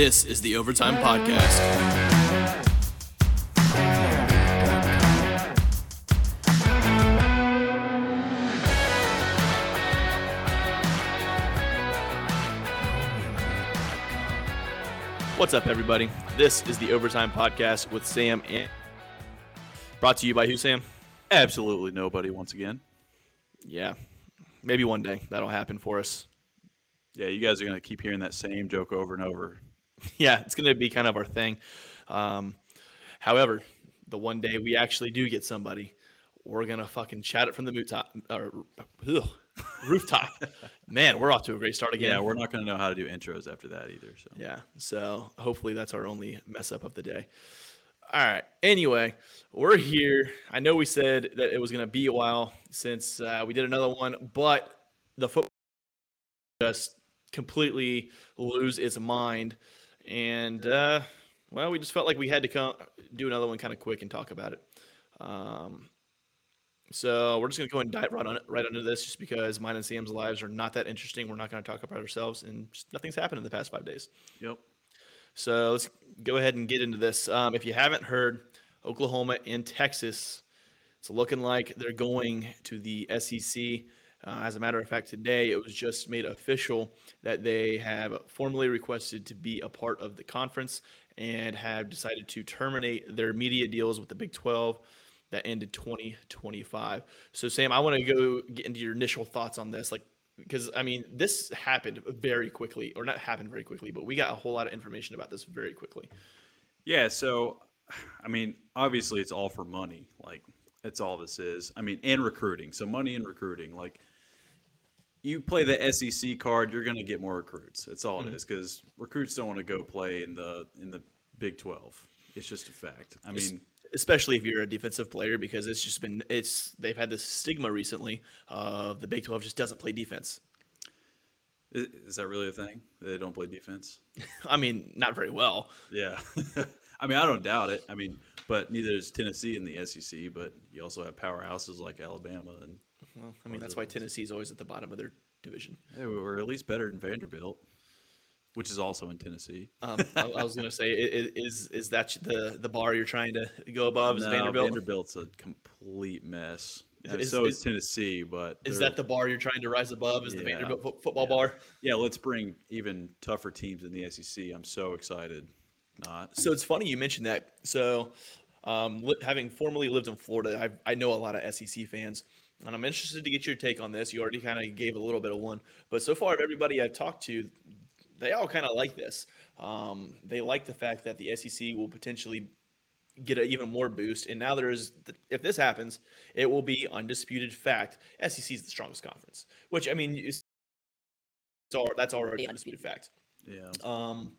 This is the Overtime Podcast. What's up, everybody? This is the Overtime Podcast with Sam and brought to you by who, Sam? Absolutely nobody once again. Yeah, maybe one day that'll happen for us. Yeah, you guys are going to keep hearing that same joke over and over. Yeah, it's going to be kind of our thing. Um, however, the one day we actually do get somebody, we're going to fucking chat it from the rooftop. Or, ugh, rooftop. Man, we're off to a great start again. Yeah, we're not going to know how to do intros after that either. So Yeah. So hopefully that's our only mess up of the day. All right. Anyway, we're here. I know we said that it was going to be a while since uh, we did another one, but the football just completely lose its mind. And, uh, well, we just felt like we had to come do another one kind of quick and talk about it. Um, so we're just gonna go and dive right on it, right under this, just because mine and Sam's lives are not that interesting. We're not gonna talk about ourselves, and just nothing's happened in the past five days. Yep. So let's go ahead and get into this. Um, if you haven't heard, Oklahoma and Texas, it's looking like they're going to the SEC. Uh, as a matter of fact, today it was just made official that they have formally requested to be a part of the conference and have decided to terminate their media deals with the Big 12 that ended 2025. So, Sam, I want to go get into your initial thoughts on this. Like, because I mean, this happened very quickly, or not happened very quickly, but we got a whole lot of information about this very quickly. Yeah, so I mean, obviously it's all for money. Like that's all this is. I mean, and recruiting. So money and recruiting. Like you play the SEC card, you're going to get more recruits. That's all it mm-hmm. is because recruits don't want to go play in the in the Big 12. It's just a fact. I mean, especially if you're a defensive player, because it's just been it's they've had this stigma recently of the Big 12 just doesn't play defense. is that really a thing? They don't play defense? I mean, not very well. Yeah. I mean, I don't doubt it. I mean, but neither is Tennessee in the SEC, but you also have powerhouses like Alabama and Well, I mean, that's why Tennessee's always at the bottom of their division. Hey, we were at least better than Vanderbilt, which is also in Tennessee. Um, I, I was gonna say, i- i- is is that the the bar you're trying to go above? Is No, Vanderbilt? Vanderbilt's a complete mess. Is- so is, is- Tennessee, but Is that the bar you're trying to rise above? Is the Vanderbilt fo- football Yeah. bar? yeah? Let's bring even tougher teams in the SEC. I'm so excited. Not So it's funny you mentioned that. So, um, having formerly lived in Florida, I, I know a lot of SEC fans, and I'm interested to get your take on this. You already kind of gave a little bit of one, but so far, everybody I've talked to, they all kind of like this. Um, they like the fact that the SEC will potentially get an even more boost. And now there is, if this happens, it will be undisputed fact. SEC is the strongest conference, which I mean, it's, it's all, that's already undisputed fact. yeah. Um,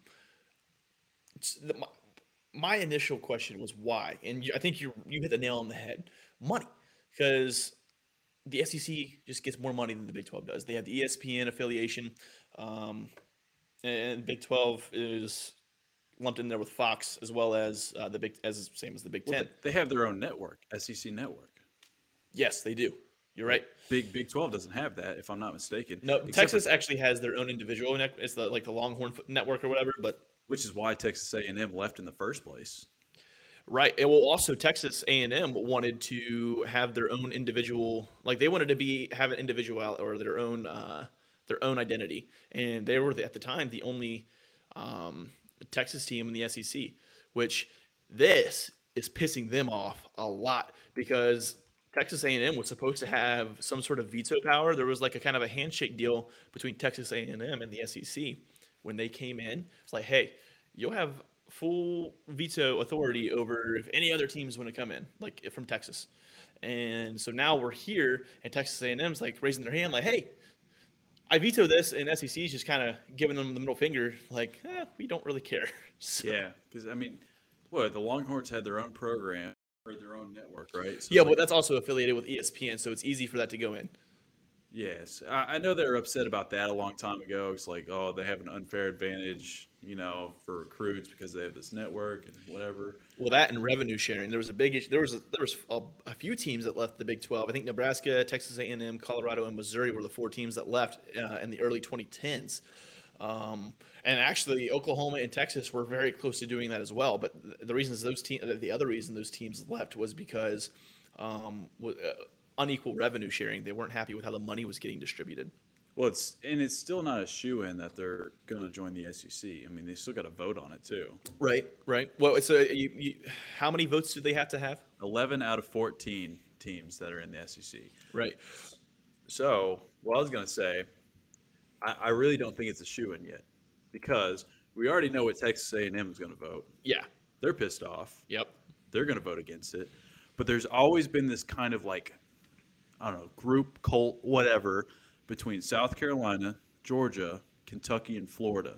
the, my, my initial question was why, and I think you you hit the nail on the head. Money, because the SEC just gets more money than the Big Twelve does. They have the ESPN affiliation, um, and Big Twelve is lumped in there with Fox as well as uh, the Big as same as the Big Ten. they- they have their own network, SEC network. Yes, they do. You're right. Big Big 12 doesn't have that, if I'm not mistaken. No, Except for- Texas actually has their own individual Network. It's the like the Longhorn network or whatever, but which is why Texas A&M left in the first place. Right. It will also Texas A and M wanted to have their own individual, like they wanted to be have an individual or their own uh, their own identity, and they were at the time the only um, Texas team in the SEC, which this is pissing them off a lot because Texas A&M was supposed to have some sort of veto power. There was like a kind of a handshake deal between Texas A&M and the SEC when they came in. It's like, hey, you'll have full veto authority over if any other teams want to come in, like from Texas. And so now we're here, and Texas A&M's like raising their hand, like, hey, I veto this, and SEC's just kind of giving them the middle finger, like, eh, we don't really care. So- Yeah, because I mean, what the Longhorns had their own program or their own network, right? So Yeah, like, but that's also affiliated with ESPN, so it's easy for that to go in. yes, I, I know they were upset about that a long time ago. It's like, oh, they have an unfair advantage, you know, for recruits because they have this network and whatever. Well, that and revenue sharing. There was a big issue. There was a, there was a, a few teams that left the Big 12. I think Nebraska, Texas A&M, Colorado, and Missouri were the four teams that left uh, in the early 2010s. Um, and actually, Oklahoma and Texas were very close to doing that as well. But the reasons those teams, the other reason those teams left was because um, uh, unequal revenue sharing. They weren't happy with how the money was getting distributed. Well, it's and it's still not a shoe in that they're going to join the SEC. I mean, they still got to vote on it too. Right, right. Well, it's a you, you, how many votes do they have to have? Eleven out of fourteen teams that are in the SEC. Right. So, what I was going to say, I, I really don't think it's a shoe in yet because we already know what Texas A&M is going to vote. Yeah, they're pissed off. Yep, they're going to vote against it. But there's always been this kind of like, I don't know, group cult, whatever between South Carolina, Georgia, Kentucky, and Florida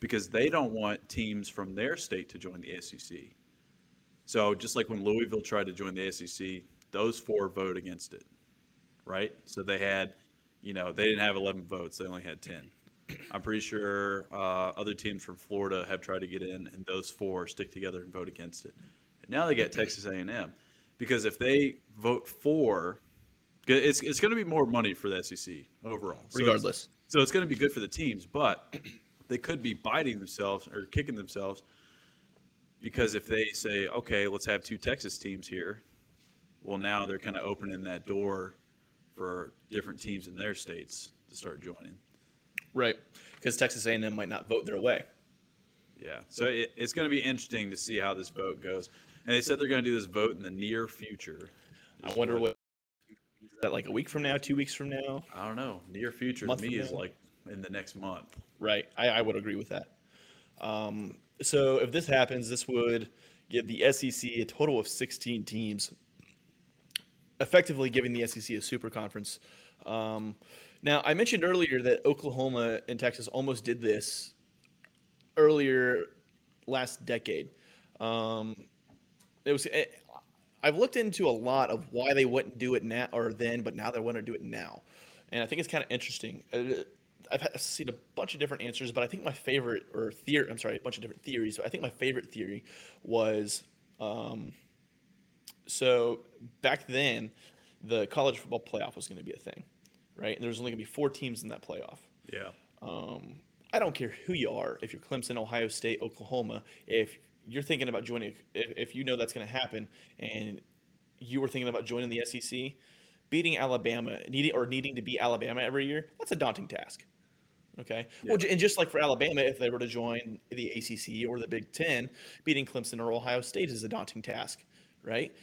because they don't want teams from their state to join the SEC. So just like when Louisville tried to join the SEC, those four vote against it, right? So they had, you know, they didn't have 11 votes; they only had 10. I'm pretty sure uh, other teams from Florida have tried to get in, and those four stick together and vote against it. And now they get Texas A&M because if they vote for it's it's going to be more money for the SEC overall, so regardless. It's, so it's going to be good for the teams, but they could be biting themselves or kicking themselves because if they say, okay, let's have two Texas teams here, well, now they're kind of opening that door for different teams in their states to start joining. Right, because Texas A&M might not vote their way. Yeah, so it, it's going to be interesting to see how this vote goes. And they said they're going to do this vote in the near future. I wonder what that like a week from now, two weeks from now? I don't know. Near future to me is like in the next month. Right. I, I would agree with that. Um, so if this happens, this would give the SEC a total of 16 teams, effectively giving the SEC a super conference. Um, now, I mentioned earlier that Oklahoma and Texas almost did this earlier last decade. Um, it was I've looked into a lot of why they wouldn't do it now or then, but now they want to do it now, and I think it's kind of interesting. Uh, I've seen a bunch of different answers, but I think my favorite or theory, I'm sorry, a bunch of different theories. But I think my favorite theory was, um, so back then, the college football playoff was going to be a thing, right? And there was only going to be four teams in that playoff. Yeah. Um, I don't care who you are, if you're Clemson, Ohio State, Oklahoma, if you're thinking about joining, if, if you know that's going to happen, and you were thinking about joining the SEC, beating Alabama, needing or needing to beat Alabama every year, that's a daunting task. Okay. Yeah. Well, and just like for Alabama, if they were to join the ACC or the Big Ten, beating Clemson or Ohio State is a daunting task, right?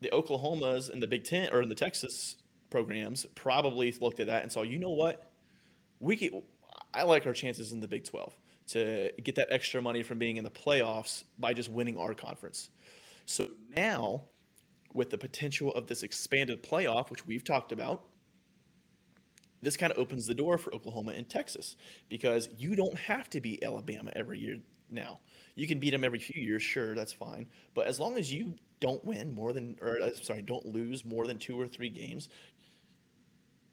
The Oklahomas and the Big Ten or in the Texas programs probably looked at that and saw, you know what, we get, I like our chances in the Big Twelve to get that extra money from being in the playoffs by just winning our conference. So now, with the potential of this expanded playoff, which we've talked about, this kind of opens the door for Oklahoma and Texas because you don't have to beat Alabama every year now. You can beat them every few years, sure, that's fine. But as long as you don't win more than, or uh, sorry, don't lose more than two or three games,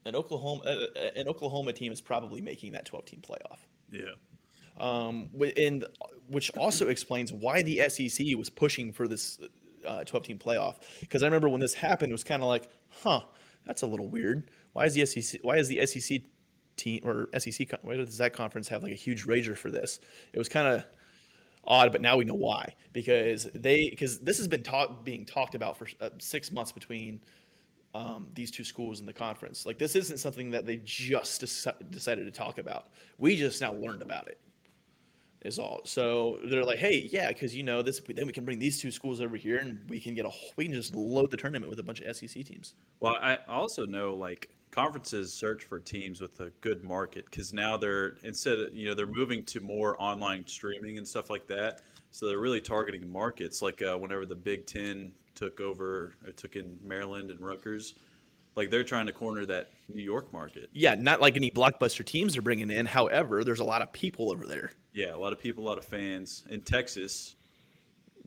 an Oklahoma uh, uh an Oklahoma team is probably making that 12 team playoff. Yeah um, and which also explains why the SEC was pushing for this uh, 12 team playoff. Because I remember when this happened, it was kind of like, huh, that's a little weird. Why is the SEC? Why is the SEC team or SEC? Why does that conference have like a huge rager for this? It was kind of odd, but now we know why. Because they because this has been talk, being talked about for uh, six months between um, these two schools in the conference. Like this isn't something that they just decided to talk about. We just now learned about it is all. So they're like, hey, yeah, because you know this, then we can bring these two schools over here, and we can get a, we can just load the tournament with a bunch of SEC teams. Well, I also know like conferences search for teams with a good market because now they're instead of you know they're moving to more online streaming and stuff like that. So they're really targeting markets like uh, whenever the Big Ten took over, or took in Maryland and Rutgers like they're trying to corner that New York market. Yeah, not like any blockbuster teams they're bringing in. However, there's a lot of people over there. Yeah, a lot of people, a lot of fans in Texas.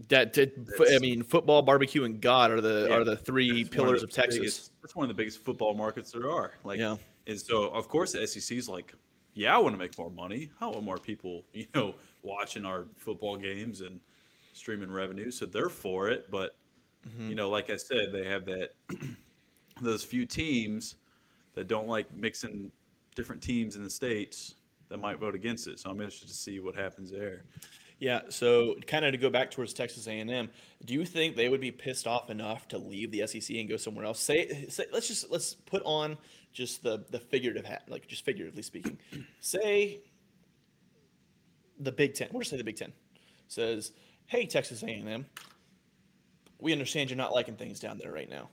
That did, I mean, football, barbecue, and God are the yeah, are the three pillars of, of Texas. Biggest, that's one of the biggest football markets there are. Like, yeah. and so of course the SEC is like, yeah, I want to make more money. I want more people, you know, watching our football games and streaming revenue. So they're for it, but mm-hmm. you know, like I said, they have that those few teams that don't like mixing different teams in the states that might vote against it. So I'm interested to see what happens there. Yeah. So kind of to go back towards Texas A&M, do you think they would be pissed off enough to leave the SEC and go somewhere else? Say, say let's just let's put on just the the figurative hat, like just figuratively speaking. say the Big Ten. We'll just say the Big Ten says, "Hey, Texas A&M, we understand you're not liking things down there right now.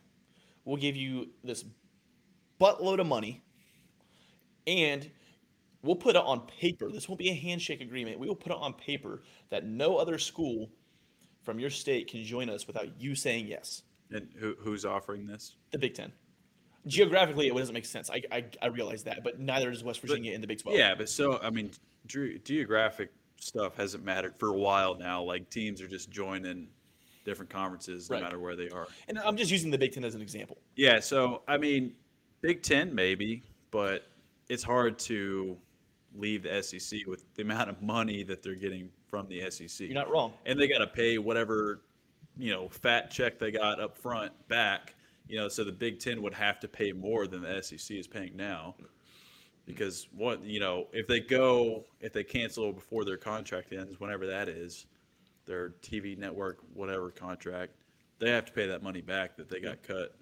We'll give you this buttload of money, and we'll put it on paper. This won't be a handshake agreement. We will put it on paper that no other school from your state can join us without you saying yes. And who, who's offering this? The Big Ten. Geographically, it doesn't make sense. I, I, I realize that, but neither does West Virginia but, in the Big 12. Yeah, but so, I mean, geographic stuff hasn't mattered for a while now. Like teams are just joining different conferences no right. matter where they are. And I'm just using the Big Ten as an example. Yeah, so, I mean, Big Ten maybe, but it's hard to leave the SEC with the amount of money that they're getting from the SEC. You're not wrong. And they got to pay whatever, you know, fat check they got up front back. You know, so the Big Ten would have to pay more than the SEC is paying now. Because what you know, if they go, if they cancel before their contract ends, whenever that is, their TV network, whatever contract, they have to pay that money back that they got cut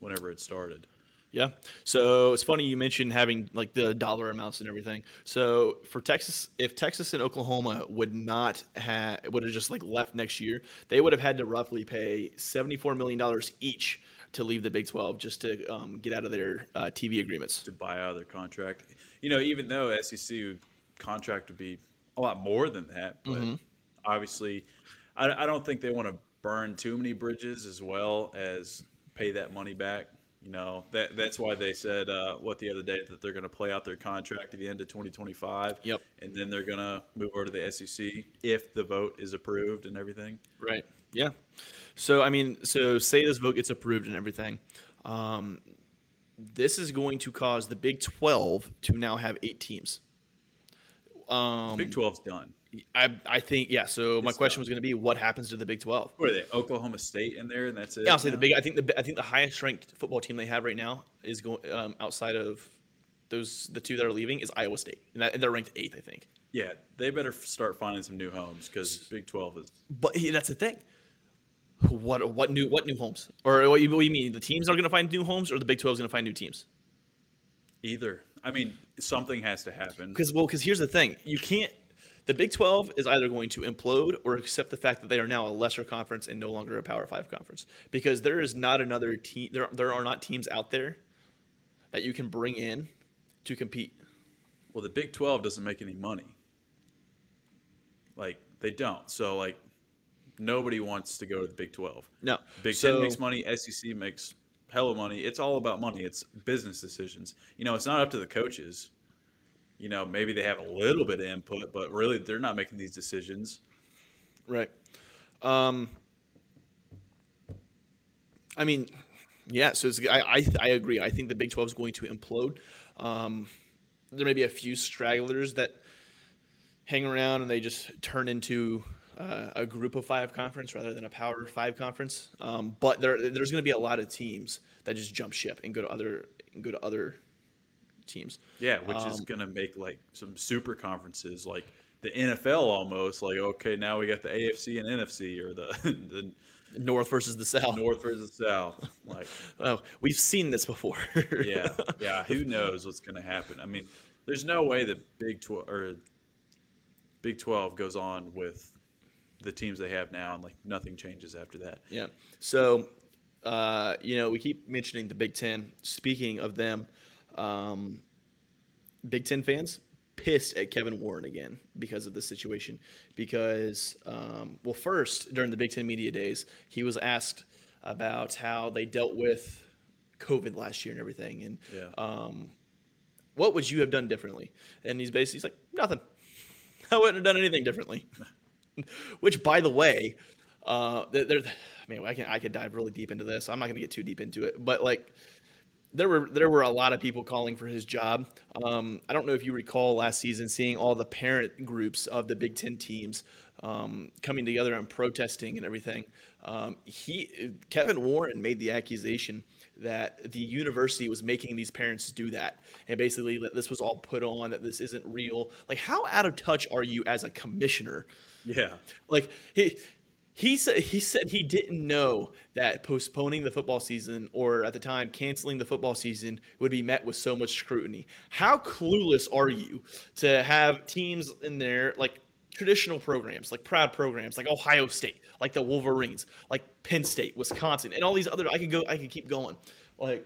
whenever it started. Yeah. So it's funny you mentioned having like the dollar amounts and everything. So for Texas, if Texas and Oklahoma would not have would have just like left next year, they would have had to roughly pay seventy four million dollars each to leave the Big Twelve just to um, get out of their uh, TV agreements to buy out their contract. You know, even though SEC contract would be a lot more than that, but mm-hmm. Obviously, I, I don't think they want to burn too many bridges as well as pay that money back. You know that that's why they said uh, what the other day that they're going to play out their contract at the end of 2025. Yep. And then they're going to move over to the SEC if the vote is approved and everything. Right. Yeah. So I mean, so say this vote gets approved and everything. Um, this is going to cause the Big 12 to now have eight teams. Um, Big 12's done. I, I think yeah. So my question was going to be, what happens to the Big Twelve? What are they? Oklahoma State in there, and that's it. Yeah, I'll say the big. I think the I think the highest ranked football team they have right now is going um, outside of those the two that are leaving is Iowa State, and, that, and they're ranked eighth, I think. Yeah, they better start finding some new homes because Big Twelve is. But that's the thing. What what new what new homes or what you, what you mean? The teams are going to find new homes, or the Big Twelve is going to find new teams? Either. I mean, something has to happen. Because well, because here's the thing: you can't the Big 12 is either going to implode or accept the fact that they are now a lesser conference and no longer a Power 5 conference because there is not another team there there are not teams out there that you can bring in to compete. Well, the Big 12 doesn't make any money. Like they don't. So like nobody wants to go to the Big 12. No. Big so, 10 makes money, SEC makes hella money. It's all about money. It's business decisions. You know, it's not up to the coaches you know, maybe they have a little bit of input, but really they're not making these decisions. Right. Um, I mean, yeah. So I, I, I agree. I think the Big Twelve is going to implode. Um, there may be a few stragglers that hang around and they just turn into uh, a group of five conference rather than a power five conference. Um, but there, there's going to be a lot of teams that just jump ship and go to other and go to other teams. Yeah, which um, is going to make like some super conferences like the NFL almost like okay, now we got the AFC and NFC or the the North versus the South. North versus the South. Like, oh, we've seen this before. yeah, yeah. Who knows what's going to happen? I mean, there's no way that Big Twelve or Big Twelve goes on with the teams they have now, and like nothing changes after that. Yeah. So, uh, you know, we keep mentioning the Big Ten. Speaking of them, um, Big Ten fans pissed at Kevin Warren again because of the situation. Because, um, well, first during the Big Ten media days, he was asked about how they dealt with COVID last year and everything, and yeah. um, what would you have done differently? And he's basically he's like nothing. I wouldn't have done anything differently. Which, by the way, uh, there, I mean, I can I could dive really deep into this. I'm not going to get too deep into it, but like there were there were a lot of people calling for his job. Um, I don't know if you recall last season seeing all the parent groups of the Big Ten teams um, coming together and protesting and everything. Um, he Kevin Warren made the accusation that the university was making these parents do that, and basically that this was all put on, that this isn't real. Like, how out of touch are you as a commissioner? Yeah. Like he he said he said he didn't know that postponing the football season or at the time canceling the football season would be met with so much scrutiny. How clueless are you to have teams in there like traditional programs, like proud programs, like Ohio State, like the Wolverines, like Penn State, Wisconsin, and all these other I could go I could keep going. Like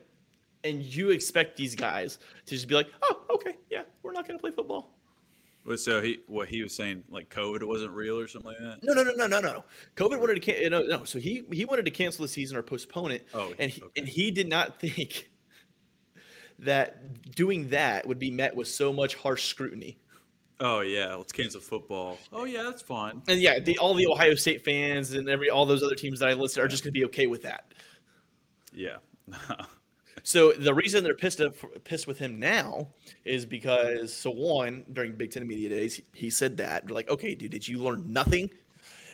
and you expect these guys to just be like, "Oh, okay, yeah, we're not going to play football." Well, so he what he was saying like COVID wasn't real or something like that. No, no, no, no, no, no. COVID wanted to can- no, no. So he he wanted to cancel the season or postpone it. Oh, and he, okay. and he did not think that doing that would be met with so much harsh scrutiny. Oh yeah, let's cancel football. Oh yeah, that's fine. And yeah, the, all the Ohio State fans and every all those other teams that I listed are just going to be okay with that. Yeah. So the reason they're pissed up, pissed with him now is because so one during Big Ten media days he, said that they're like, okay, dude, did you learn nothing?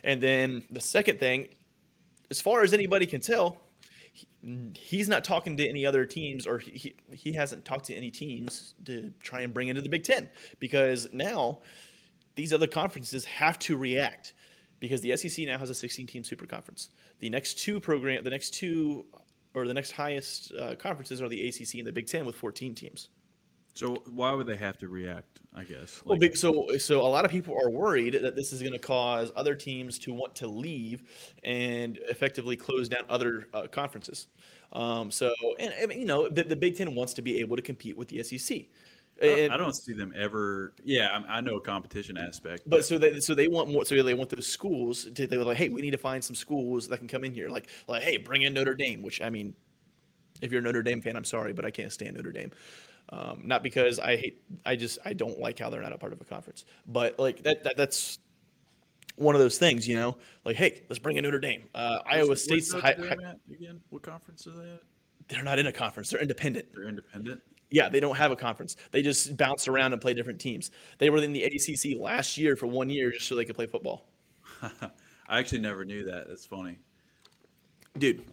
And then the second thing, as far as anybody can tell, he, he's not talking to any other teams, or he he hasn't talked to any teams to try and bring into the Big Ten because now these other conferences have to react because the SEC now has a 16 team super conference. The next two program, the next two or the next highest uh, conferences are the ACC and the Big Ten with 14 teams. so why would they have to react? I guess. Well, Like, big, so so a lot of people are worried that this is going to cause other teams to want to leave and effectively close down other uh, conferences. Um, so and, mean, you know the, the Big Ten wants to be able to compete with the SEC. I And- I don't see them ever. Yeah, I, I know a competition aspect, But so they so they want more. So they want those schools. To, they were like, hey, we need to find some schools that can come in here. Like like, hey, bring in Notre Dame. Which I mean, if you're a Notre Dame fan, I'm sorry, but I can't stand Notre Dame. Um, not because I hate. I just I don't like how they're not a part of a conference. But like that, that that's one of those things, you know. Like, hey, let's bring in Notre Dame. Uh, Iowa State's what's hi, Notre hi- Dame at again. What conference are they at? they're not in a conference. They're independent. They're independent. Yeah, they don't have a conference. They just bounce around and play different teams. They were in the ACC last year for one year just so they could play football. I actually never knew that. That's funny. dude,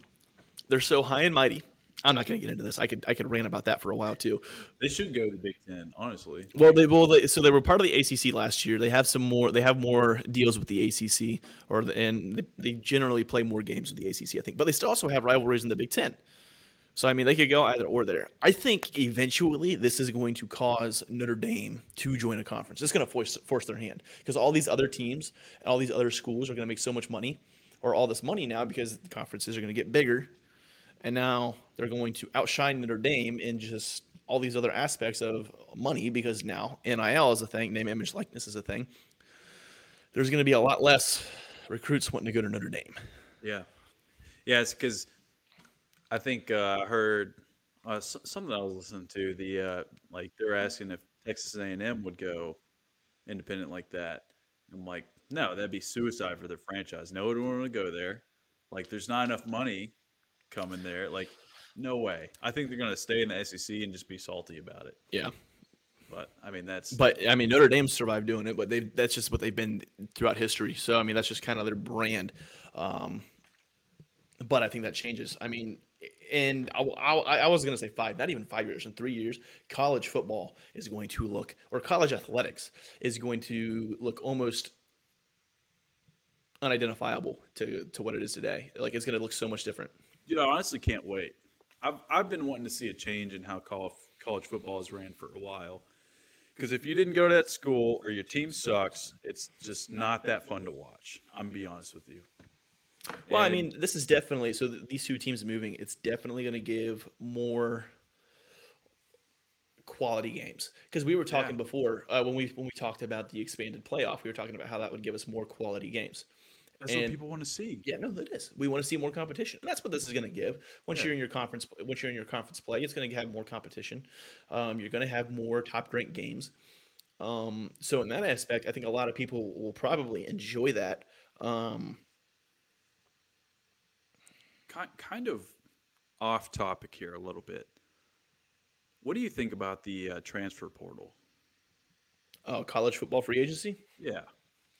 they're so high and mighty. I'm not going to get into this. I could I could rant about that for a while too. They should go to the Big Ten, honestly. Well, they well, they, so they were part of the ACC last year. They have some more. They have more deals with the ACC, or the, and they, they generally play more games with the ACC, I think. But they still also have rivalries in the Big Ten. So I mean, they could go either or there. I think eventually this is going to cause Notre Dame to join a conference. It's going to force force their hand because all these other teams and all these other schools are going to make so much money, or all this money now because the conferences are going to get bigger, and now they're going to outshine Notre Dame in just all these other aspects of money because now NIL is a thing, name, image, likeness is a thing. There's going to be a lot less recruits wanting to go to Notre Dame. Yeah, yeah. It's because I think uh, I heard uh, s- something I was listening to. The uh, like they were asking if Texas A and M would go independent like that. I'm like, no, that'd be suicide for their franchise. No one would want to go there. Like, there's not enough money coming there. Like, no way. I think they're gonna stay in the SEC and just be salty about it. Yeah. But I mean, that's But I mean, Notre Dame survived doing it, but they that's just what they've been throughout history. So I mean, that's just kind of their brand. Um, but I think that changes. I mean, and I, I, I was going to say five, not even five years, in three years, college football is going to look, or college athletics is going to look almost unidentifiable to to what it is today. Like it's going to look so much different. You know, I honestly can't wait. I've I've been wanting to see a change in how college college football is ran for a while. Because if you didn't go to that school or your team sucks, it's just not that fun to watch. I'm gonna be honest with you. Well, I mean, this is definitely so. th- These two teams moving, it's definitely going to give more quality games because we were talking Yeah. before uh, when we when we talked about the expanded playoff. We were talking about how that would give us more quality games. that's what people want to see. Yeah, no, it is. We want to see more competition. And that's what this is going to give. Once Yeah. you're in your conference, once you're in your conference play, it's going to have more competition. Um, you're going to have more top ranked games. Um, so in that aspect, I think a lot of people will probably enjoy that. Um, Kind kind of off topic here a little bit. What do you think about the uh, transfer portal? uh, college football free agency. Yeah.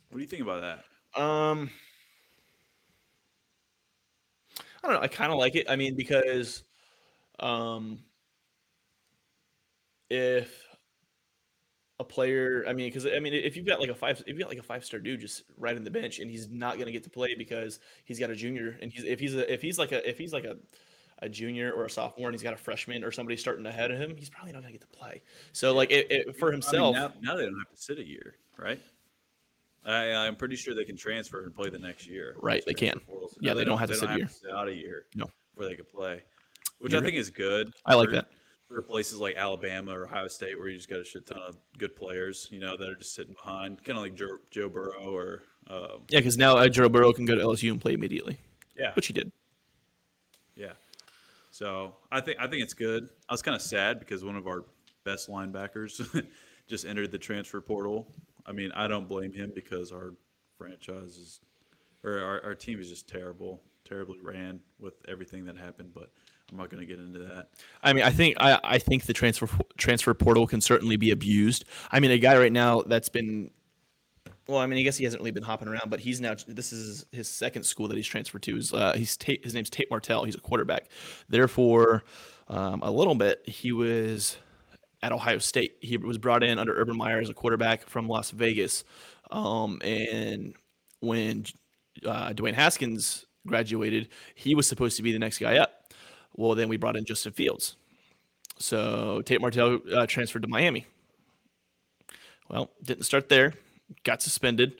What do you think about that? Um, I don't know. I kind of like it. I mean, because um, if a player, I mean, because I mean, if you've got like a five, if you got like a five star dude just right in the bench and he's not going to get to play because he's got a junior, and he's if he's a, if he's like a if he's like a a junior or a sophomore and he's got a freshman or somebody starting ahead of him, he's probably not going to get to play. So like it, it, for himself, I mean, now, now they don't have to sit a year, right? I, I'm pretty sure they can transfer and play the next year. Right, they can. Portal. So Yeah, now they don't have to sit a year. out a year. No. where they could play, which You're I think is good. I like for- that. For places like Alabama or Ohio State, where you just got a shit ton of good players, you know, that are just sitting behind, kind of like Joe, Joe Burrow or um, yeah, because now uh, Joe Burrow can go to LSU and play immediately, yeah, which he did. yeah. So I think I think it's good. I was kind of sad because one of our best linebackers just entered the transfer portal. I mean, I don't blame him because our franchise is, or our, our team is just terrible, terribly ran with everything that happened. But I'm not going to get into that. I mean, I think I, I think the transfer transfer portal can certainly be abused. I mean, a guy right now that's been, well, I mean, I guess he hasn't really been hopping around, but he's now this is his second school that he's transferred to. Is uh, he's Tate, his name's Tate Martell. He's a quarterback. Therefore, um, a little bit he was at Ohio State. He was brought in under Urban Meyer as a quarterback from Las Vegas, um, and when uh, Dwayne Haskins graduated, he was supposed to be the next guy up. Well, then we brought in Justin Fields. So Tate Martell uh, transferred to Miami. Well, didn't start there. Got suspended.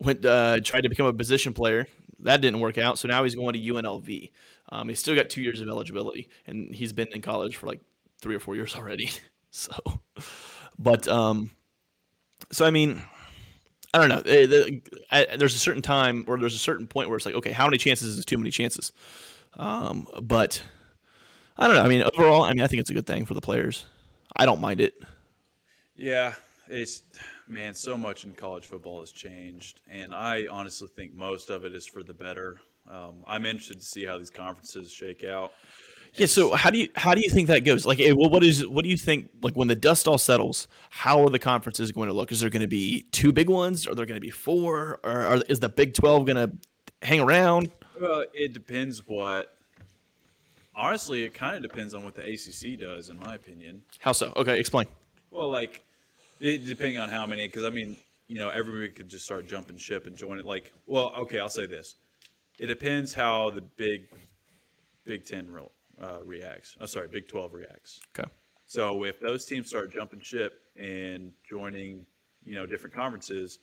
Went uh, tried to become a position player. That didn't work out. So now he's going to UNLV. Um, he's still got two years of eligibility, and he's been in college for like three or four years already. So, but um, so I mean, I don't know. Eh, There's a certain time or there's a certain point where it's like, okay, how many chances is too many chances? Um, but I don't know. I mean, overall, I mean, I think it's a good thing for the players. I don't mind it. Yeah, it's man, so much in college football has changed, and I honestly think most of it is for the better. Um, I'm interested to see how these conferences shake out. Yeah. So how do you how do you think that goes? Like, eh, well, what is what do you think? Like, when the dust all settles, how are the conferences going to look? Is there going to be two big ones? Are there going to be four? Or are, is the Big Twelve going to hang around? Well, it depends what. Honestly, it kind of depends on what the ACC does, in my opinion. How so? Okay, explain. Well, like, it, depending on how many, because I mean, you know, everybody could just start jumping ship and join it. Like, well, okay, I'll say this: it depends how the big Big Ten re- uh, reacts. Oh, sorry, Big Twelve reacts. Okay. So if those teams start jumping ship and joining, you know, different conferences,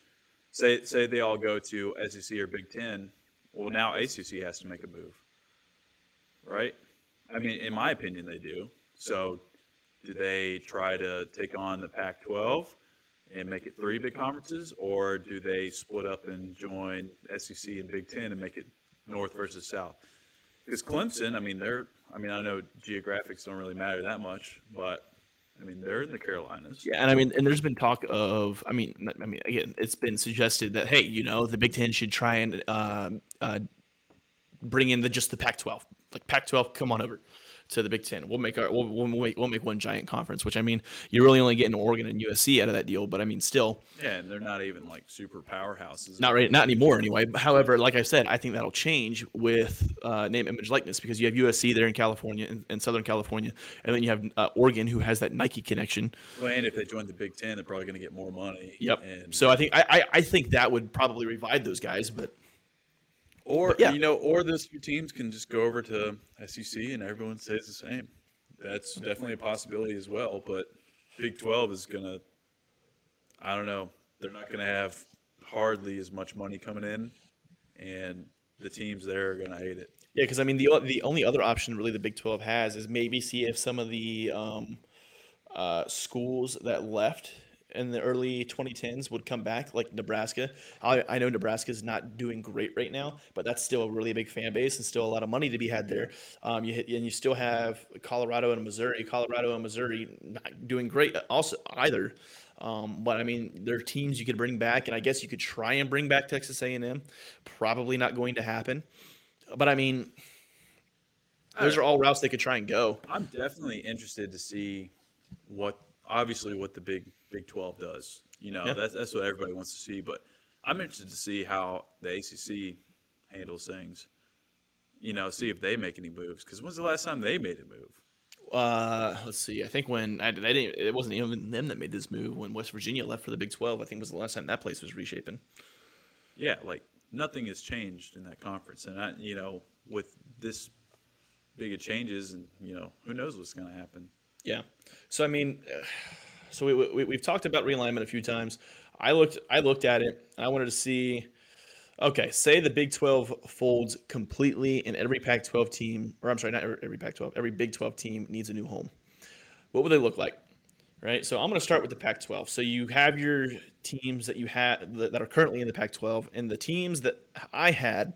say say they all go to SEC or Big Ten, well now ACC has to make a move, right? I mean, in my opinion, they do. So do they try to take on the Pac-12 and make it three big conferences, or do they split up and join SEC and Big Ten and make it North versus South? Because Clemson, I mean, they're, I mean, I know geographics don't really matter that much, but I mean, they're in the Carolinas. Yeah, and I mean, and there's been talk of, I mean, I mean, again, it's been suggested that hey, you know, the Big Ten should try and uh, uh, bring in the just the Pac-12, like Pac-12, come on over to the Big Ten. We'll make our, we'll, we'll make we'll make one giant conference. Which I mean, you're really only getting Oregon and USC out of that deal, but I mean, still Yeah, and they're not even like super powerhouses. not right, not anymore anyway. However, like I said, I think that'll change with uh, name, image, likeness because you have USC there in California in, in Southern California, and then you have uh, Oregon who has that Nike connection. Well, and if they join the Big Ten, they're probably going to get more money. Yep. And, So I think I, I, I think that would probably revive those guys, but or yeah. you know, or those two teams can just go over to SEC and everyone stays the same. That's definitely a possibility as well. But Big Twelve is going to, I don't know, they're not going to have hardly as much money coming in, and the teams there are going to hate it. yeah, because I mean the the only other option really the Big Twelve has is maybe see if some of the um, uh, schools that left in the early 2010s would come back, like Nebraska. I, I know Nebraska is not doing great right now, but that's still a really big fan base and still a lot of money to be had there. Um, you hit, and you still have Colorado and Missouri. Colorado and Missouri not doing great also either. Um, but I mean, there are teams you could bring back, and I guess you could try and bring back Texas A&M. Probably not going to happen. But I mean, those are all routes they could try and go. I'm definitely interested to see what, obviously, what the Big Big Twelve does. You know, Yeah. that's that's what everybody wants to see. But I'm interested to see how the ACC handles things. you know, see if they make any moves. Because when's the last time they made a move? Uh, let's see. I think when I, I didn't, it wasn't even them that made this move. When West Virginia left for the Big Twelve, I think was the last time that place was reshaping. Yeah, like nothing has changed in that conference, and I, you know, with this big of changes, and you know, who knows what's going to happen. Yeah. So I mean, so we, we we've talked about realignment a few times. I looked I looked at it. I wanted to see. Okay, say the Big 12 folds completely, and every Pac 12 team, or I'm sorry, not every Pac 12, every Big 12 team needs a new home. What would they look like? Right. So I'm going to start with the Pac 12. So you have your teams that you had that are currently in the Pac 12, and the teams that I had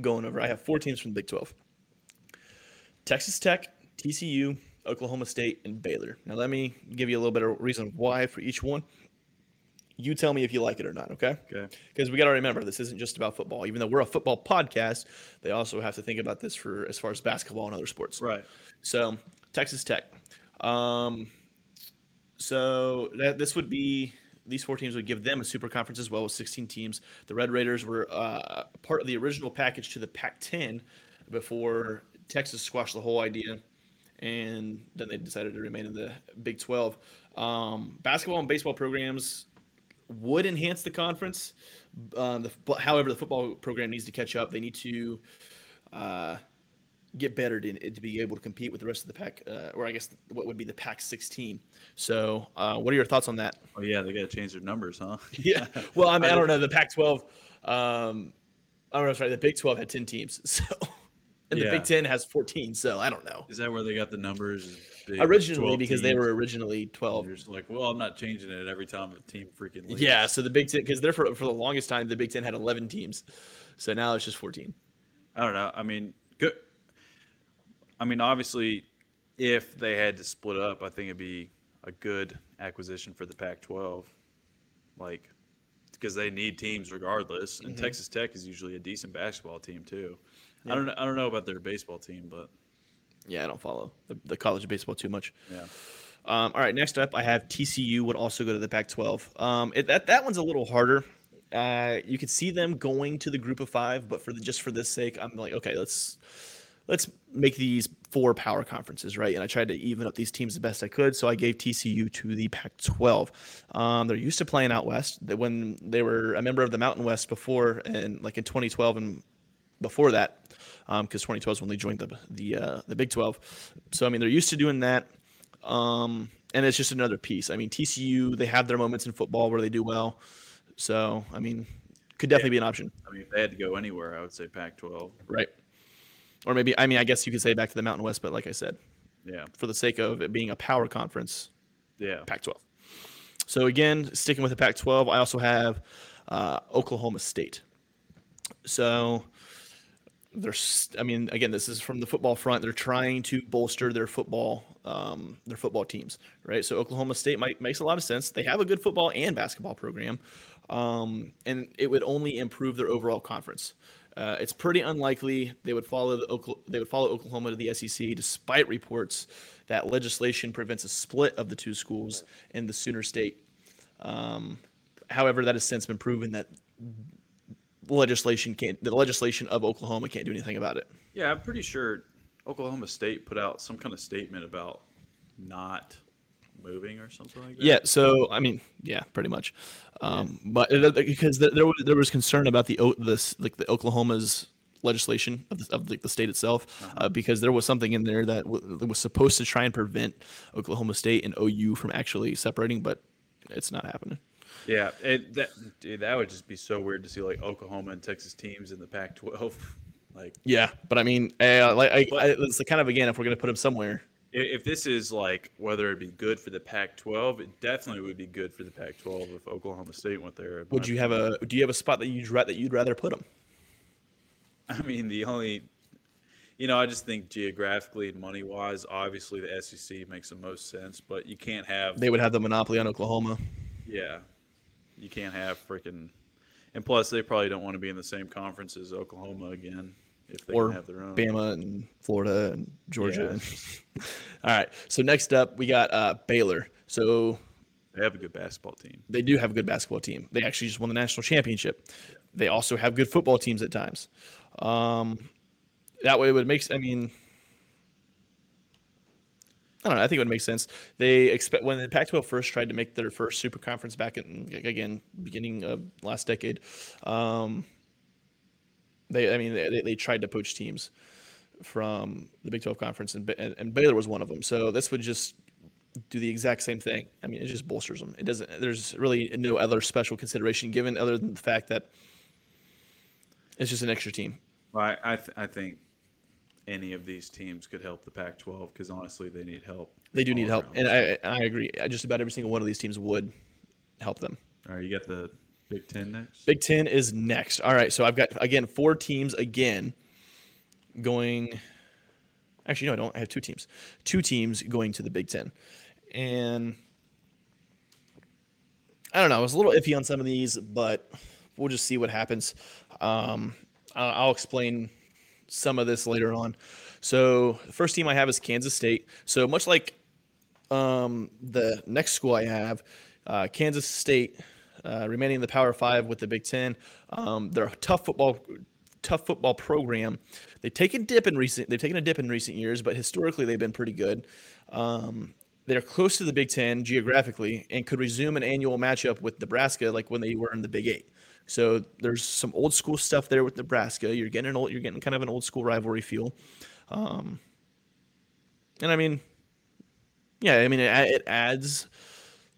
going over, I have four teams from the Big 12 Texas Tech, TCU, Oklahoma State, and Baylor. Now, let me give you a little bit of reason why for each one. You tell me if you like it or not, okay? Okay. Because we got to remember this isn't just about football. Even though we're a football podcast, they also have to think about this for as far as basketball and other sports. Right. So Texas Tech. Um, so that this would be these four teams would give them a super conference as well with 16 teams. The Red Raiders were uh, part of the original package to the Pac-10 before Texas squashed the whole idea, and then they decided to remain in the Big 12. Um, basketball and baseball programs would enhance the conference. Um, the, but however, the football program needs to catch up. They need to uh, get better to, to be able to compete with the rest of the pack, uh, or I guess what would be the Pac 16. So, uh, what are your thoughts on that? Oh yeah, they got to change their numbers, huh? yeah. Well, I mean, I don't know. The Pac 12, um, I don't know. Sorry, the Big 12 had 10 teams, so and the Big 10 has 14. So I don't know. Is that where they got the numbers? big, Originally, 12 because they were originally 12. You're just like, well, I'm not changing it every time a team freaking leaves. Yeah, so the Big Ten, because they're for, for the longest time, the Big Ten had 11 teams. So now it's just 14. I don't know. I mean, good. I mean, obviously, if they had to split up, I think it'd be a good acquisition for the Pac-12. Like, because they need teams regardless, and mm-hmm. Texas Tech is usually a decent basketball team too. I don't. know- I don't know about their baseball team, but Yeah, I don't follow the, the college baseball too much. yeah. Um, all right, next up, I have TCU would also go to the Pac-12. Um, it, that that one's a little harder. Uh, you could see them going to the Group of Five, but for the, just for this sake, I'm like, okay, let's let's make these four power conferences, right? And I tried to even up these teams the best I could, so I gave TCU to the Pac-12. Um, they're used to playing out west. When they were a member of the Mountain West before, and like in 2012 and before that, because 2012 is when they joined the the uh, the Big 12. So I mean, they're used to doing that. Um, and it's just another piece. I mean, TCU they have their moments in football where they do well. So I mean, could definitely be an option, I mean, if they had to go anywhere, I would say Pac-12. right? Or maybe I mean, I guess you could say back to the Mountain West, but like I said, Yeah. for the sake of it being a power conference, Yeah. Pac-12. So again, sticking with the Pac-12, I also have uh, Oklahoma State. So there's, I mean, again, this is from the football front. They're trying to bolster their football, um, their football teams, right? So Oklahoma State might makes a lot of sense. They have a good football and basketball program, um, and it would only improve their overall conference. Uh, it's pretty unlikely they would follow the Okla- they would follow Oklahoma to the SEC, despite reports that legislation prevents a split of the two schools in the Sooner State. Um, however, that has since been proven that legislation can't the legislation of Oklahoma can't do anything about it. Yeah, I'm pretty sure Oklahoma State put out some kind of statement about not moving or something like that. Yeah, so I mean, yeah, pretty much. Um, But uh, because there, there was there was concern about the this like the Oklahoma's legislation of the, of the, the state itself, uh, because there was something in there that, w- that was supposed to try and prevent Oklahoma State and OU from actually separating, but it's not happening. Yeah, it, that dude, that would just be so weird to see like Oklahoma and Texas teams in the Pac-12. Like, Yeah, but I mean, uh, like I, I, it's kind of again, if we're gonna put them somewhere, if this is like whether it'd be good for the Pac-12, it definitely would be good for the Pac-12 if Oklahoma State went there. would you have a? Do you have a spot that you'd that you'd rather put them? I mean, the only, you know, I just think geographically and money-wise, obviously the SEC makes the most sense, but you can't have They would have the monopoly on Oklahoma. Yeah. You can't have freaking and plus they probably don't want to be in the same conference as Oklahoma again if they or have their own. Bama and Florida and Georgia. Yeah. All right. So next up, we got uh, Baylor. So They have a good basketball team. they do have a good basketball team. They actually just won the national championship. They also have good football teams at times. Um, that way it would make. I mean, I don't know. I think it would make sense. They expect when the Pac-12 first tried to make their first super conference back in again beginning of last decade. Um, they, I mean, they, they tried to poach teams from the Big 12 conference, and, and, and Baylor was one of them. So this would just do the exact same thing. I mean, it just bolsters them. It doesn't. There's really no other special consideration given other than the fact that it's just an extra team. Well, I I, th- I think any of these teams could help the Pac-12 because honestly, they need help. They do need help, and I I agree. Just about every single one of these teams would help them. All right, you got the Big Ten next. Big Ten is next. All right, so I've got again four teams again going. Actually, no, I don't. I have two teams. Two teams going to the Big Ten, and I don't know. I was a little iffy on some of these, but we'll just see what happens. Um, I'll explain some of this later on. So the first team I have is Kansas State. So much like um, the next school I have, uh, Kansas State, uh, remaining in the Power Five with the Big Ten. Um, they're a tough football, tough football program. They've taken dip in recent. They've taken a dip in recent years, but historically they've been pretty good. Um, they're close to the Big Ten geographically and could resume an annual matchup with Nebraska like when they were in the Big Eight. So there's some old school stuff there with Nebraska. You're getting an old, you're getting kind of an old school rivalry feel. Um, and I mean, yeah, I mean it, it adds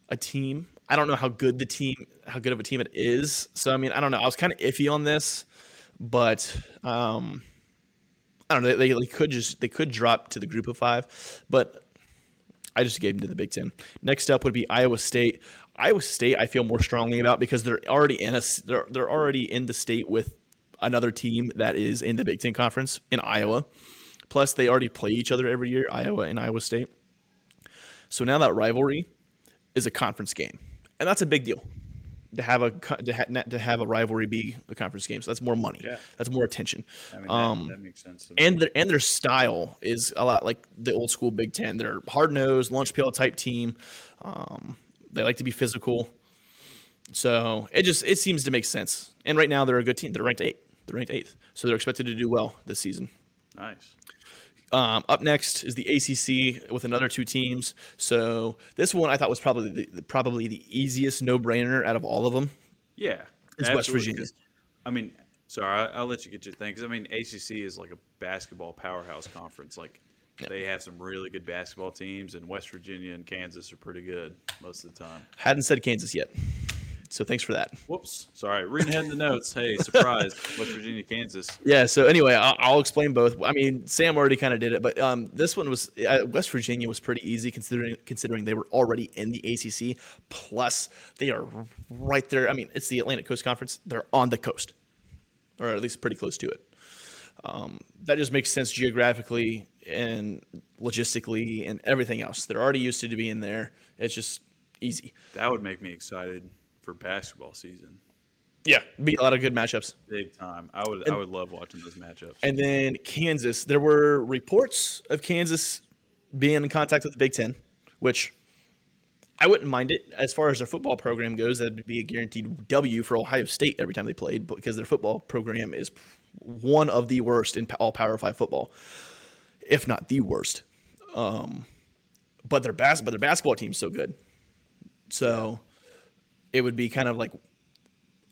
a team. I don't know how good the team, how good of a team it is. So I mean, I don't know. I was kind of iffy on this, but um, I don't know. They, they could just they could drop to the group of five, but I just gave them to the Big Ten. Next up would be Iowa State. Iowa State, I feel more strongly about because they're already in a they're they're already in the state with another team that is in the Big Ten conference in Iowa. Plus, they already play each other every year, Iowa and Iowa State. So now that rivalry is a conference game, and that's a big deal to have a to, ha, to have a rivalry be a conference game. So that's more money. Yeah. That's more attention. I mean, that, um, that makes sense. and their and their style is a lot like the old school Big Ten. They're hard nosed, lunch pail type team. Um, they like to be physical. So it just it seems to make sense. And right now they're a good team. They're ranked eight. They're ranked eighth. So they're expected to do well this season. nice. Um, up next is the ACC with another two teams. So this one I thought was probably the, probably the easiest no brainer out of all of them. Yeah, It's West Virginia. I mean, sorry, I'll let you get your thing because I mean, ACC is like a basketball powerhouse conference. Like, they have some really good basketball teams, and West Virginia and Kansas are pretty good most of the time. Hadn't said Kansas yet. So thanks for that. Whoops, sorry, reading ahead in the notes. Hey, surprise, West Virginia, Kansas. Yeah. So anyway, I'll, I'll explain both. I mean, Sam already kind of did it, but um, this one was uh, West Virginia was pretty easy considering considering they were already in the ACC. Plus, they are right there. I mean, it's the Atlantic Coast Conference. They're on the coast, or at least pretty close to it. Um, that just makes sense geographically and logistically and everything else. They're already used to being there. It's just easy. That would make me excited for basketball season. Yeah, be a lot of good matchups. Big time. I would I would love watching those matchups. And then Kansas, there were reports of Kansas being in contact with the Big Ten, which I wouldn't mind it as far as their football program goes. That'd be a guaranteed W for Ohio State every time they played because their football program is one of the worst in all Power Five football, if not the worst. Um, but their bas- but their basketball team's so good, so it would be kind of like